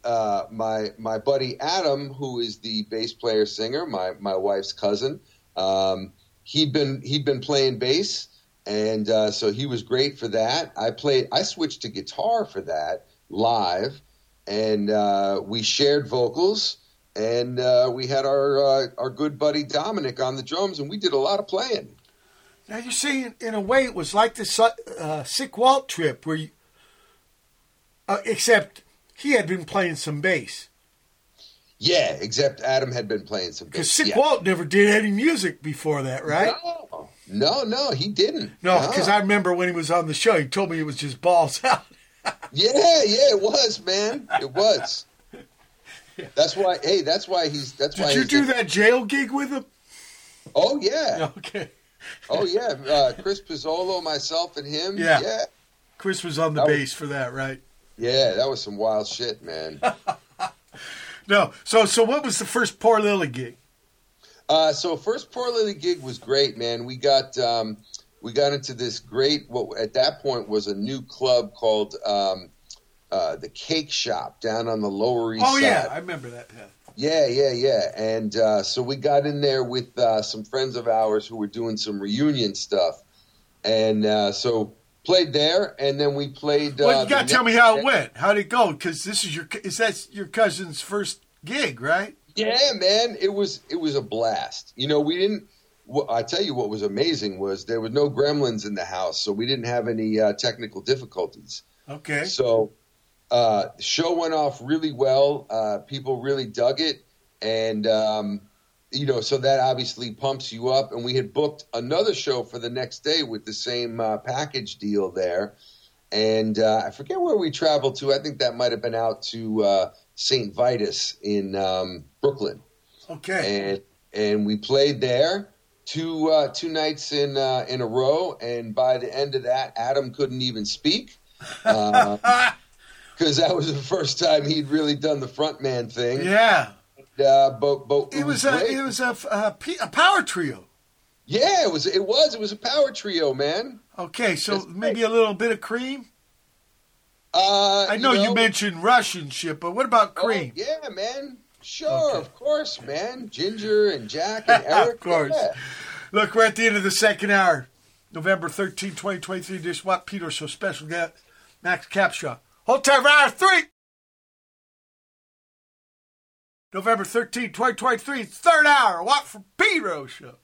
uh, my my buddy Adam, who is the bass player singer, my my wife's cousin, um, he'd been he'd been playing bass, and uh, so he was great for that. I played I switched to guitar for that live, and uh, we shared vocals, and uh, we had our uh, our good buddy Dominic on the drums, and we did a lot of playing. Now you see, in a way, it was like the uh, Sickwalt trip, where you, uh, except he had been playing some bass. Yeah, except Adam had been playing some Because bass. Sick yeah. Walt never did any music before that, right? No, no, no, he didn't. No, because I remember when he was on the show, he told me it was just balls out. Yeah, yeah, it was, man. It was. That's why. Hey, that's why he's. That's why. Did you do that jail gig with him? Oh yeah. Okay. Oh yeah. Uh, Chris Pizzolo, myself, and him. Yeah. Yeah. Chris was on the That was- bass for that, right? Yeah. That was some wild shit, man. No. So, so what was the first Poor Lily gig? Uh, so first Poor Lily gig was great, man. We got um, we got into this great what at that point was a new club called um, uh, the Cake Shop down on the Lower East Oh Side. yeah, I remember that. Yeah. Yeah, yeah, yeah. And uh, so we got in there with uh, some friends of ours who were doing some reunion stuff, and uh, so played there, and then we played. Uh, Well, you got to tell me how it went. How'd it go? Because this is your is that your cousin's first gig, right? Yeah, man, it was it was a blast. You know, we didn't. Well, I tell you what was amazing was there was no gremlins in the house, so we didn't have any uh, technical difficulties. Okay. So uh, the show went off really well. Uh, people really dug it, and um, you know, so that obviously pumps you up. And we had booked another show for the next day with the same uh, package deal there. And uh, I forget where we traveled to. I think that might have been out to uh, St. Vitus in um, Brooklyn, Okay. and and we played there two uh, two nights in uh, in a row. And by the end of that, Adam couldn't even speak. Uh, because that was the first time he'd really done the frontman thing. yeah. Uh, but but It was a great. it was a, a, a power trio. yeah, it was it was it was a power trio, man. Okay, so That's maybe a little bit of cream. Uh, I know you, mentioned Russian shit, but what about oh, cream? yeah, man. Sure, Okay. of course, man. Ginger and Jack and Eric. of course. yeah. Look, we're at the end of the second hour. November 13, 2023, Dish Watt Peter So special guest, Max Capshaw. Hold tight for hour three. November 13, 2023, third hour, Watt from Pedro Show.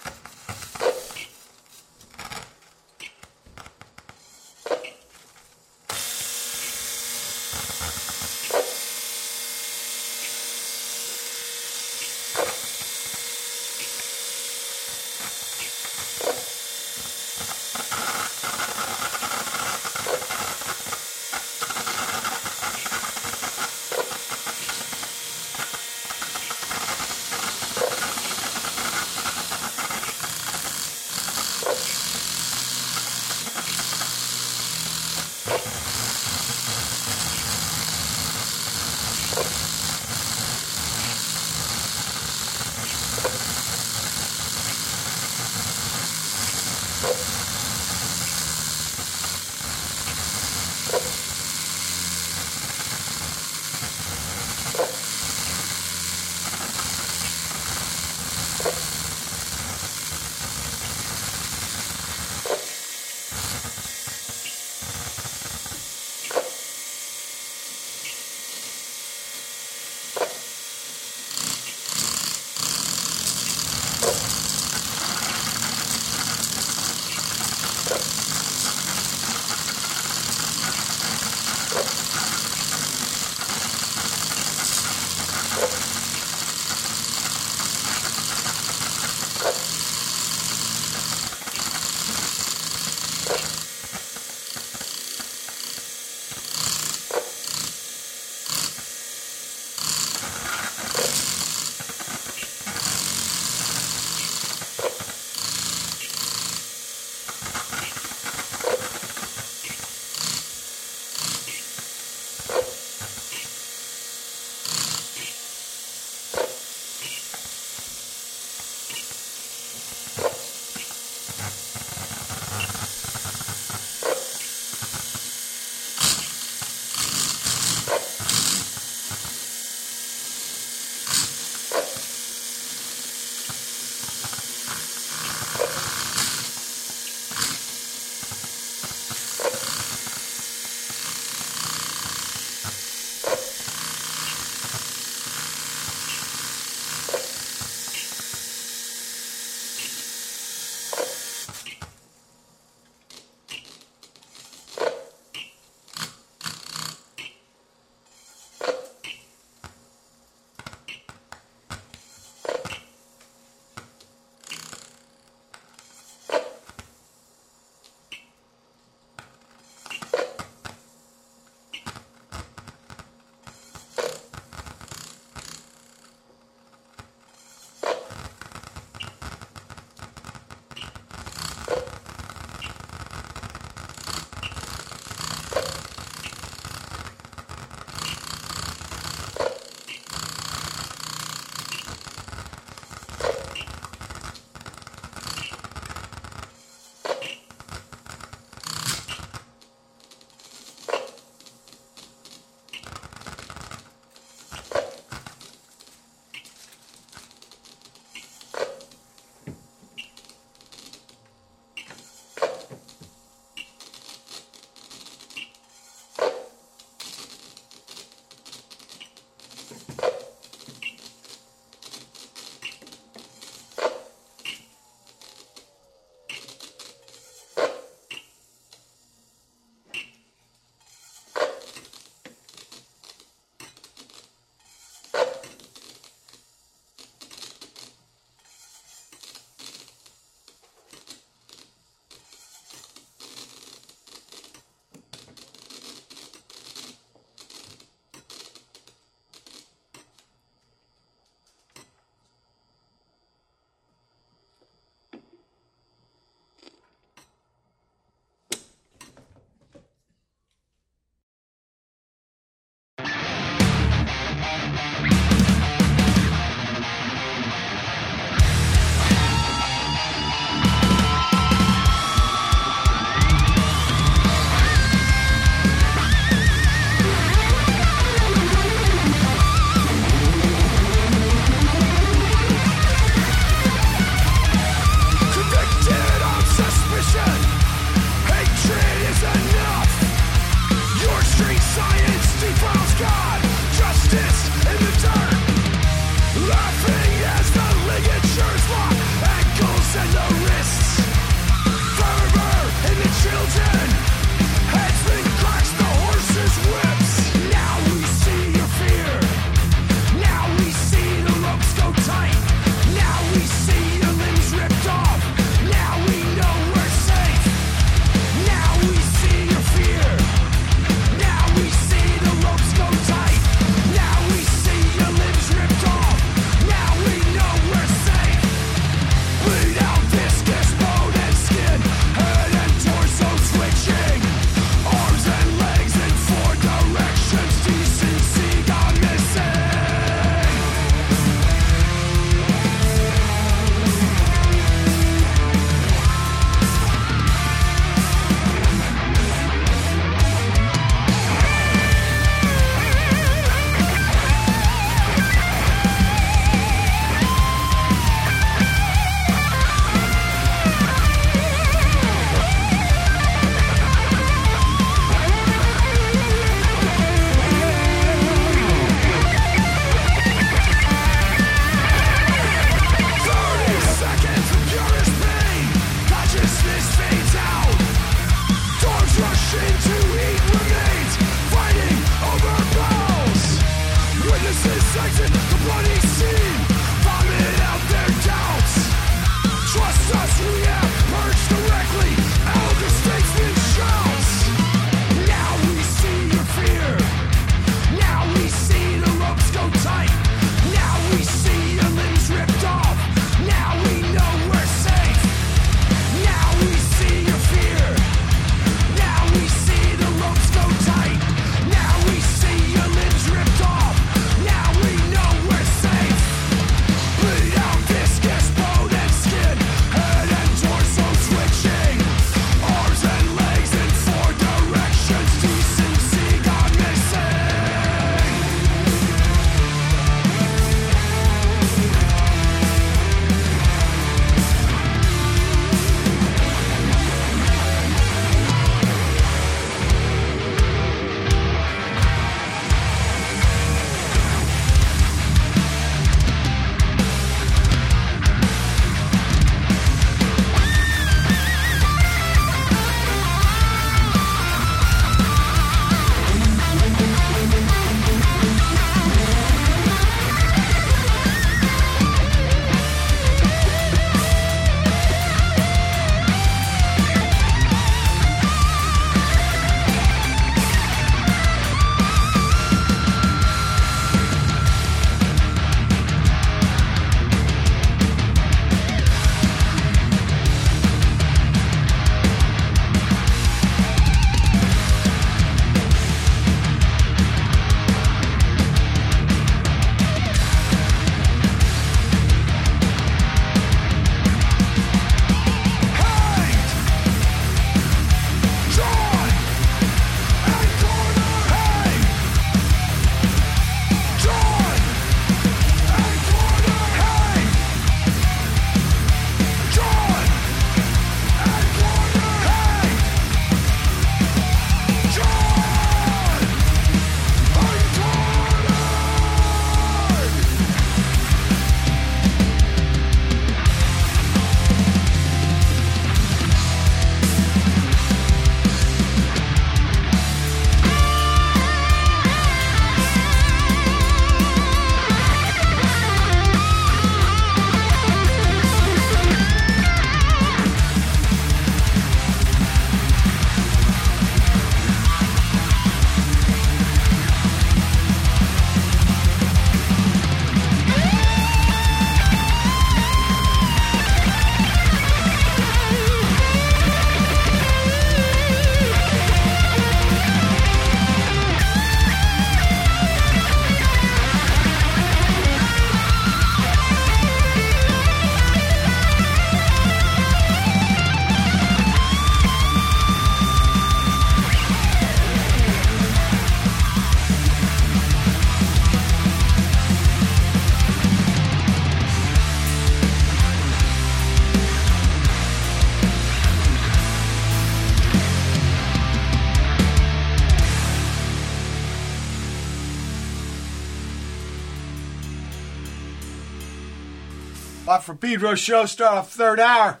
Pedro show start off third hour.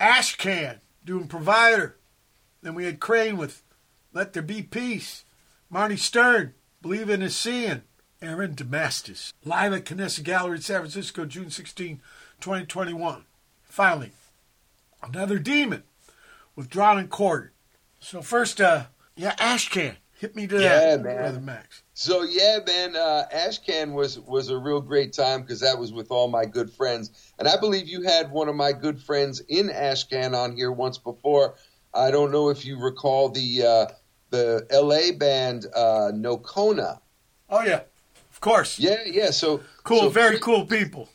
Ashcan doing provider. Then we had Crane with Let There Be Peace. Marnie Stern, Believing Is Seeing. Erin Demastes. Live at Canessa Gallery in San Francisco, June 16, 2021. Finally, another demon with Drawn and Quartered. So first, uh, yeah, Ashcan. Hit me to Yeah, that, man. Brother Max. So yeah, man, uh, Ashcan was was a real great time because that was with all my good friends, and I believe you had one of my good friends in Ashcan on here once before. I don't know if you recall the uh, the L.A. band uh, Nocona. Oh, yeah. Of course. Yeah, yeah. So Cool, so very Chris- cool people.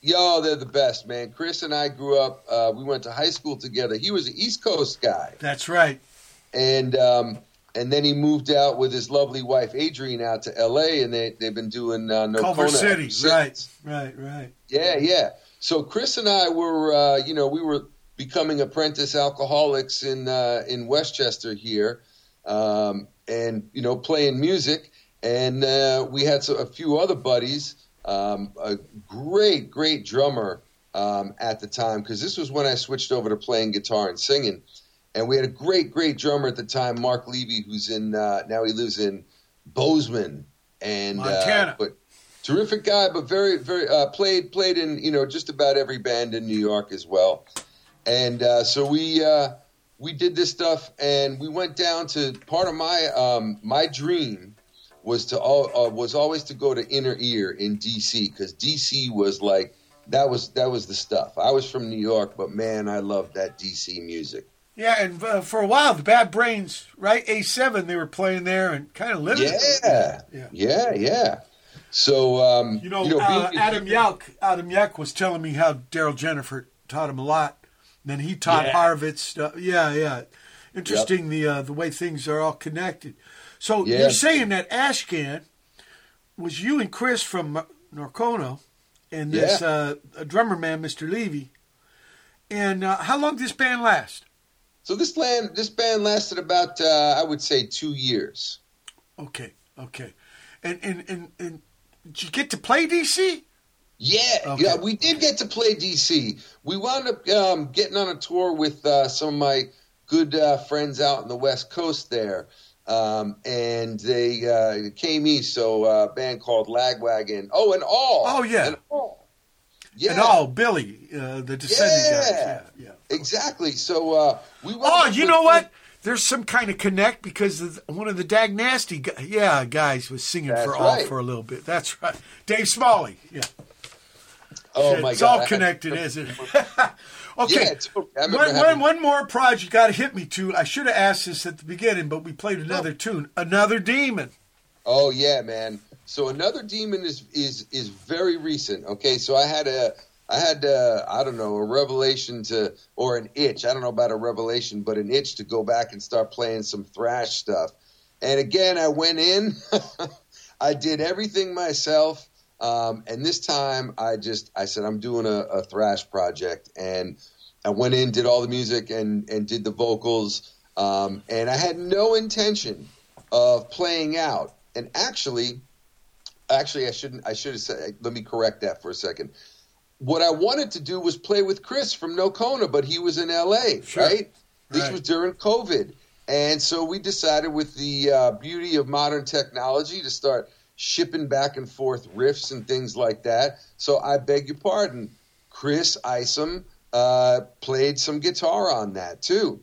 Yo, they're the best, man. Chris and I grew up. Uh, we went to high school together. He was an East Coast guy, That's right. and um, and then he moved out with his lovely wife Adrienne out to L.A. and they they've been doing uh, Nocona Culver City. Right, right, right. Yeah, yeah. So Chris and I were, uh, you know, we were becoming apprentice alcoholics in uh, in Westchester here, um, and you know, playing music. And uh, we had so, a few other buddies. Um, a great, great drummer um, at the time because this was when I switched over to playing guitar and singing. And we had a great, great drummer at the time, Mark Levy, who's in uh, now he lives in Bozeman and Montana. Uh, but terrific guy, but very, very uh, played played in you know just about every band in New York as well. And uh, so we uh, we did this stuff, and we went down to part of my um, my dream was to al- uh, was always to go to Inner Ear in D.C. because D.C. was like that was that was the stuff. I was from New York, but man, I loved that D.C. music. Yeah, and uh, for a while, the Bad Brains, right? A7, they were playing there and kind of living. Yeah, Yeah. yeah, yeah. So um, You know, uh, Adam Yauch, Adam Yauch was telling me how Darryl Jenifer taught him a lot. And Then he taught Yeah. Harvard stuff. Yeah, yeah. Interesting the uh, the way things are all connected. So Yeah. you're saying that Ashcan was you and Chris from Nocona, and this Yeah. uh, a drummer man, Mr. Levy. And uh, how long did this band last? So this land, this band lasted about, uh, I would say, two years. Okay, okay. And and and, and did you get to play DC? Yeah, Okay. yeah, we did get to play DC. We wound up um, getting on a tour with uh, some of my good uh, friends out in the West Coast there, um, and they uh, came east. So uh, a band called Lagwagon. Oh, and all. Oh, yeah. and all. Yeah, And all Billy, uh, the Descendant Yeah. guys. Yeah, yeah. exactly. So uh, we. Oh, you with- know what? There's some kind of connect because one of the Dag Nasty, yeah, guys was singing for all right. for a little bit. That's right, Dave Smalley. Yeah, Oh Shit, my it's God, all I- connected, isn't it? Okay, it's okay. I one, one, more project got to hit me to. I should have asked this at the beginning, but we played another tune, another demon. Oh yeah, man. So another demon is is is very recent. Okay, so I had a I had uh, I don't know a revelation to or an itch. I don't know about a revelation, but an itch to go back and start playing some thrash stuff. And again, I went in. I did everything myself. Um, and this time, I just I said I'm doing a, a thrash project, and I went in, did all the music, and and did the vocals. Um, and I had no intention of playing out. And actually, actually, I shouldn't. I should have said. Let me correct that for a second. What I wanted to do was play with Chris from Nocona, but he was in L.A. Sure. Right. This Right. was during COVID, and so we decided, with the uh, beauty of modern technology, to start shipping back and forth riffs and things like that. So I beg your pardon, Chris Isom uh, played some guitar on that too.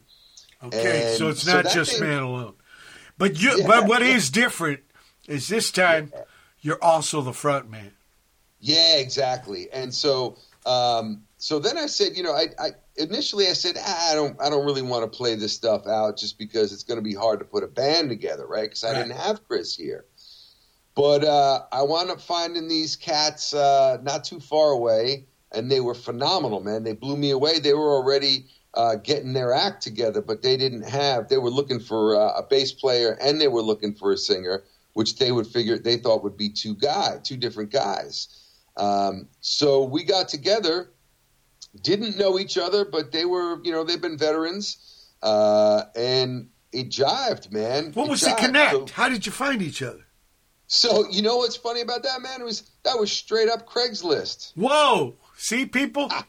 Okay, And so it's not that just thing- man alone, but you. Yeah. But what is different is this time you're also the front man. Yeah, exactly. And so, um, so then I said, you know, I, I initially I said ah, I don't, I don't really want to play this stuff out just because it's going to be hard to put a band together, right? Because I Right. didn't have Chris here. But uh, I wound up finding these cats uh, not too far away, and they were phenomenal, man. They blew me away. They were already uh, getting their act together, but they didn't have. They were looking for uh, a bass player, and they were looking for a singer, which they would figure they thought would be two guy, two different guys. Um, so we got together, didn't know each other, but they were, you know, they've been veterans, uh, and it jived, man. What It was the connect? So- How did you find each other? so you know what's funny about that, man? It was that was straight up Craigslist. Whoa! See, people?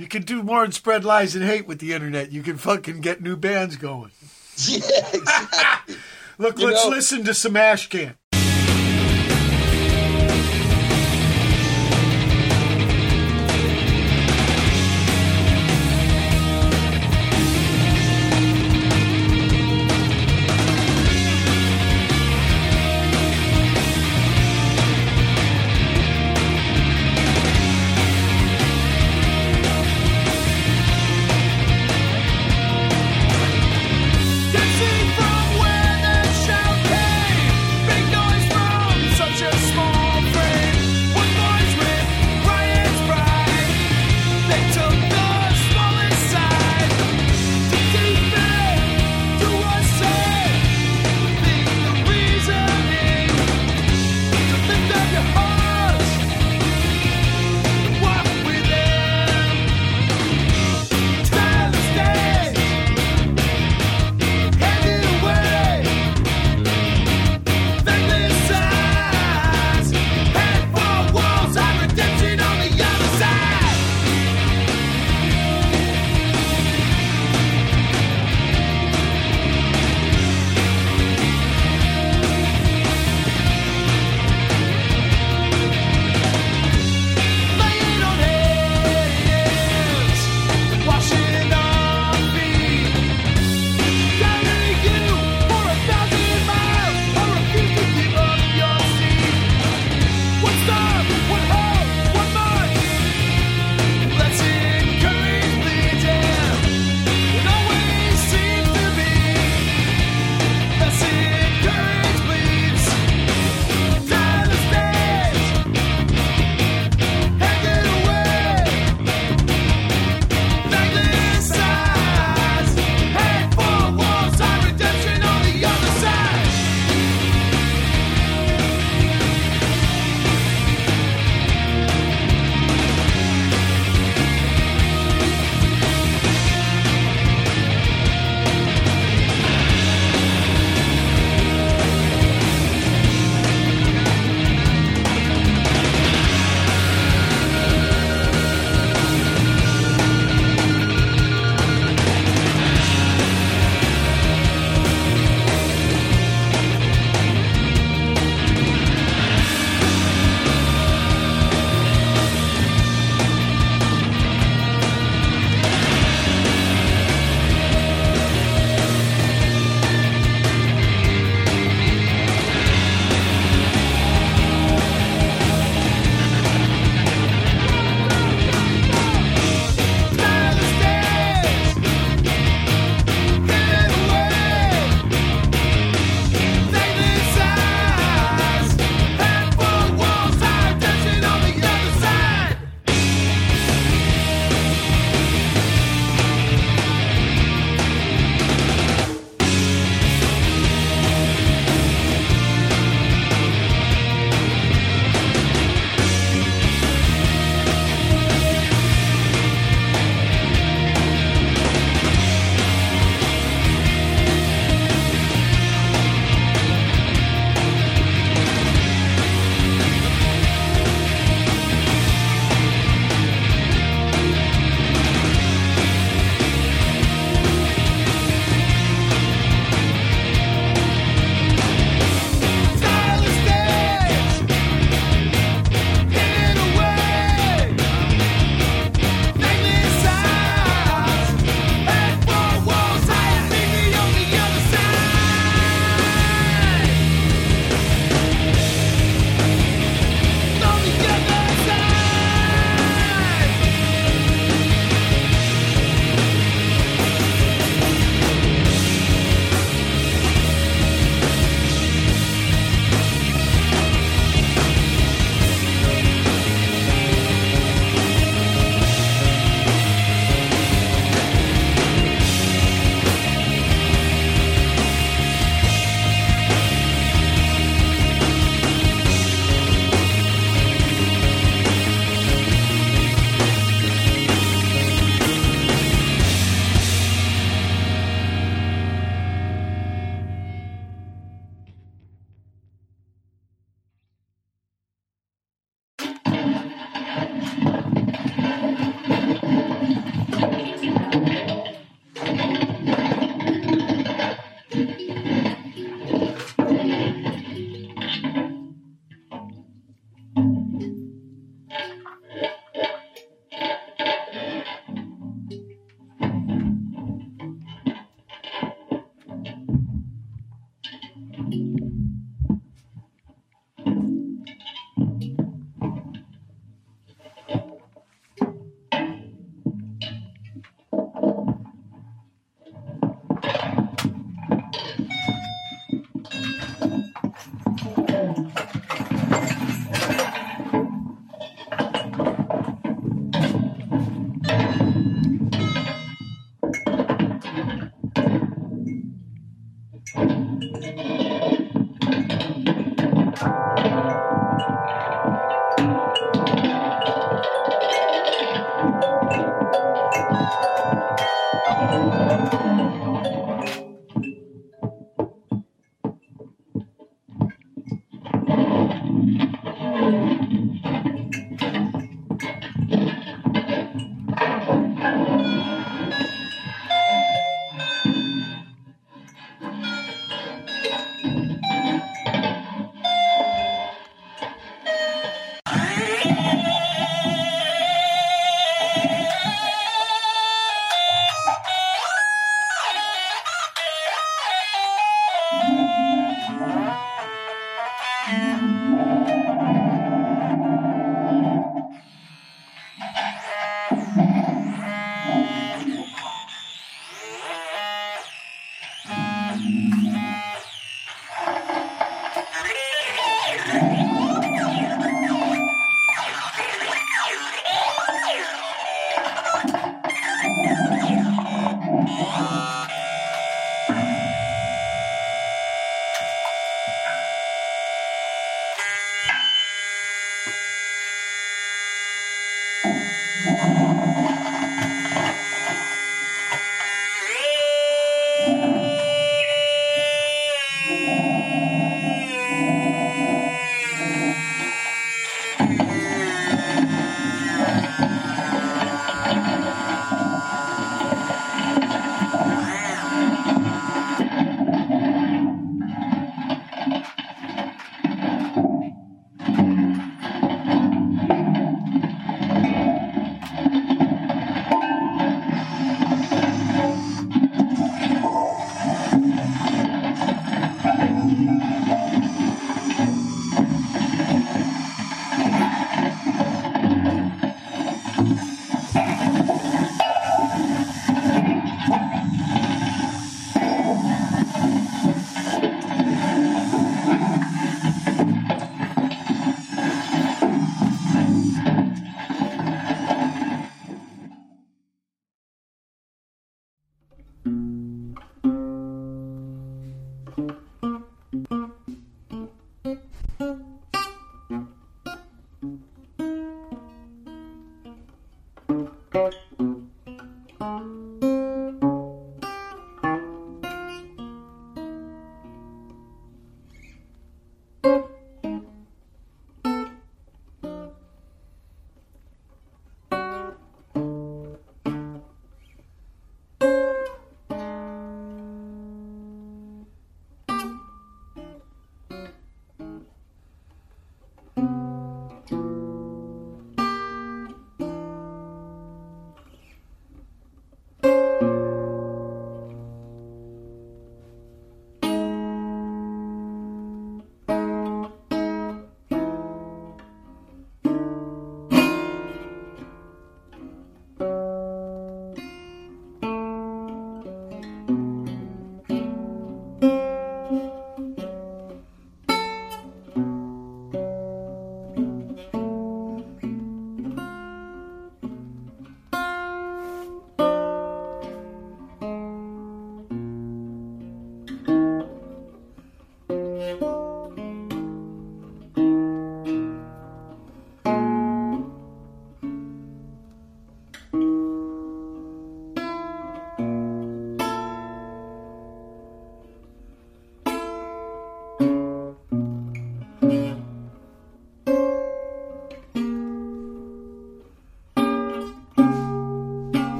You can do more than spread lies and hate with the internet. You can fucking get new bands going. Yeah, exactly. Look, You let's know- listen to some Ashcan.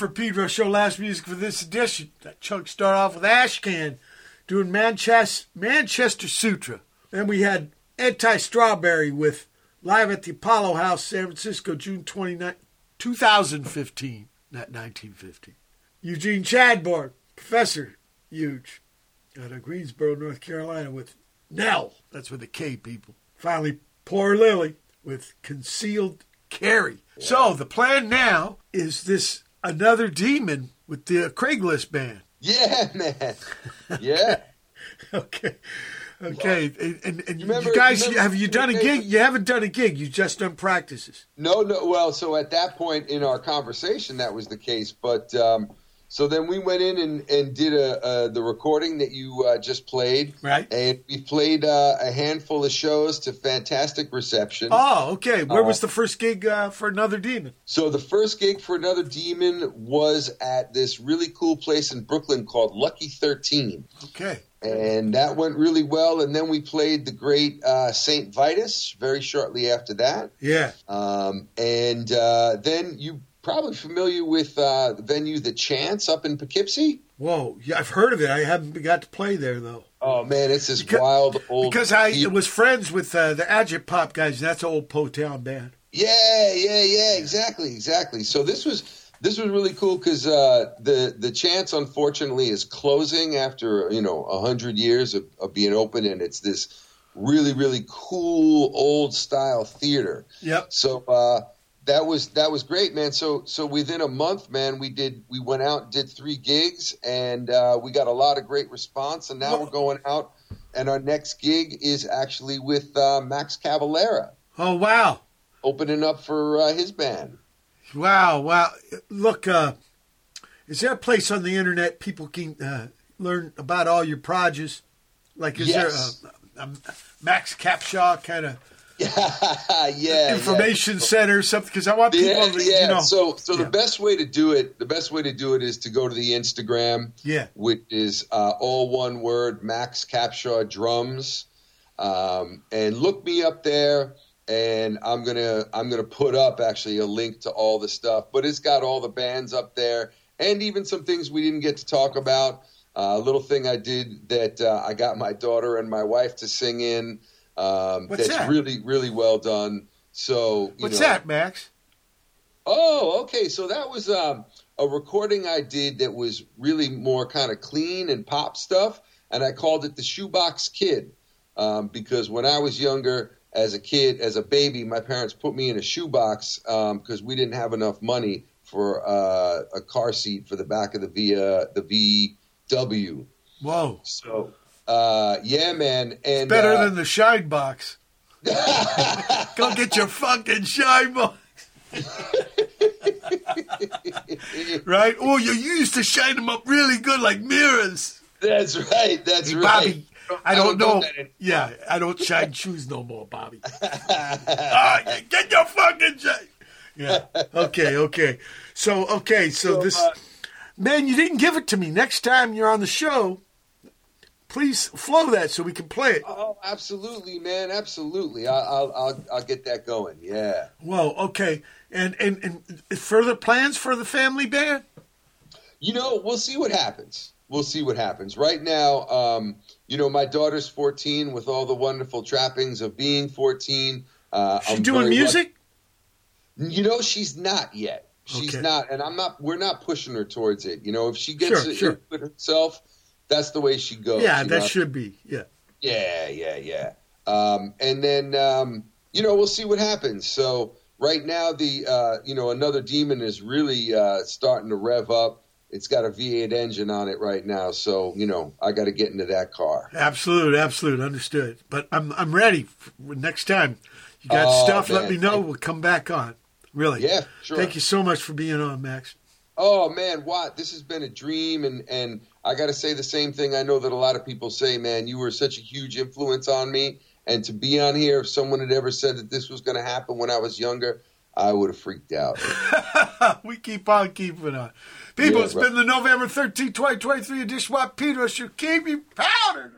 Watt from Pedro show last music for this edition. That chunk started off with Ashcan doing Manchester, Manchester Sutra. Then we had Anti Strawberry with Live at the Apollo House, San Francisco, June 29, 2015, not 1950. Eugene Chadbourne, Professor Huge, out of Greensboro, North Carolina, with Knell. That's with a K, people. Finally, Poor Lily with Concealed Carry. So the plan now is this another demon with the Craigslist band. Yeah, man. Yeah. Okay. Okay, and, and, and you, remember- guys, remember- have you done a gig? You haven't done a gig. You just done practices. No, no. Well, so at that point in our conversation, that was the case. But um, so then we went in and, and did a, uh, the recording that you uh, just played. Right. And we played uh, a handful of shows to fantastic reception. Oh, okay. Where Uh, was the first gig uh, for Another Demon? So the first gig for Another Demon was at this really cool place in Brooklyn called Lucky Thirteen. Okay. and that went really well. And then we played the great uh, Saint Vitus very shortly after that. Yeah. Um, and uh, then you probably familiar with uh, the venue The Chance up in Poughkeepsie. Whoa. Yeah, I've heard of it. I haven't got to play there though. Oh man, it's this Because- wild old Because I was friends with uh, the Agit Pop guys. That's an old Potown band. Yeah, yeah, yeah, exactly, exactly. So this was this was really cool because uh, the the chance unfortunately is closing after you know a hundred years of, of being open, and it's this really really cool old style theater. Yep. So uh, that was that was great, man. So so within a month, man, we did we went out and did three gigs, and uh, we got a lot of great response. And now we're going out, and our next gig is actually with uh, Max Cavalera Oh wow. opening up for uh, his band. Wow, wow. Look, uh, is there a place on the internet people can uh, learn about all your projects? Like, is Yes. there a, a, a Max Capshaw kind of yeah, yeah. information center or something? Because I want people Yeah, to, yeah. you know. so, so yeah. the best way to do it, the best way to do it is to go to the Instagram, yeah. which is uh, all one word, Max Capshaw Drums, um, and look me up there. And I'm gonna I'm gonna put up actually a link to all the stuff, but it's got all the bands up there, and even some things we didn't get to talk about. Uh, a little thing I did that uh, I got my daughter and my wife to sing in. Um, What's that's that? really really well done. So you What's know, that, Max? Oh, okay. So that was um, a recording I did that was really more kind of clean and pop stuff, and I called it the Shoebox Kid um, because when I was younger, as a kid, as a baby, my parents put me in a shoebox because we didn't have enough money for uh, a car seat for the back of the via the VW. Whoa. So uh, yeah, man, and Better uh, than the Shine Box. Go get your fucking Shine Box. right? Oh, you used to shine them up really good like mirrors. That's right. That's Hey, right. Bobby, I don't know. anymore. Yeah, I don't shine shoes no more, Bobby. Ah, get your fucking shine. Yeah. Okay. Okay. So okay. So, So, this uh, man, you didn't give it to me. Next time you're on the show, please flow that so we can play it. Oh, absolutely, man, absolutely. I, I'll, I'll, I'll get that going. Yeah. Whoa. Okay. And and and further plans for the family band? You know, we'll see what happens. We'll see what happens. Right now, um, you know, my daughter's 14 with all the wonderful trappings of being 14. Uh, She I'm doing music? lucky- You know, she's not yet. She's Okay. not, and I'm not. We're not pushing her towards it. You know, if she gets Sure, it sure. herself, that's the way she goes. Yeah, that know? should be. Yeah. Yeah, yeah, yeah. Um, and then um, you know we'll see what happens. So right now the uh, you know another demon is really uh, starting to rev up. It's got a V8 engine on it right now, so you know I got to get into that car. Absolute, absolute, understood. But I'm I'm ready next time. You got Oh, stuff? Let me know. We'll come back on. Really? Yeah, sure. Thank you so much for being on, Max. Oh man, Watt, this has been a dream, and and I got to say the same thing. I know that a lot of people say, man, you were such a huge influence on me, and to be on here, if someone had ever said that this was going to happen when I was younger, I would have freaked out. we keep on keeping on. People, Yeah, it's been the November 13, 2023 edition of Peter. Should keep you powdered.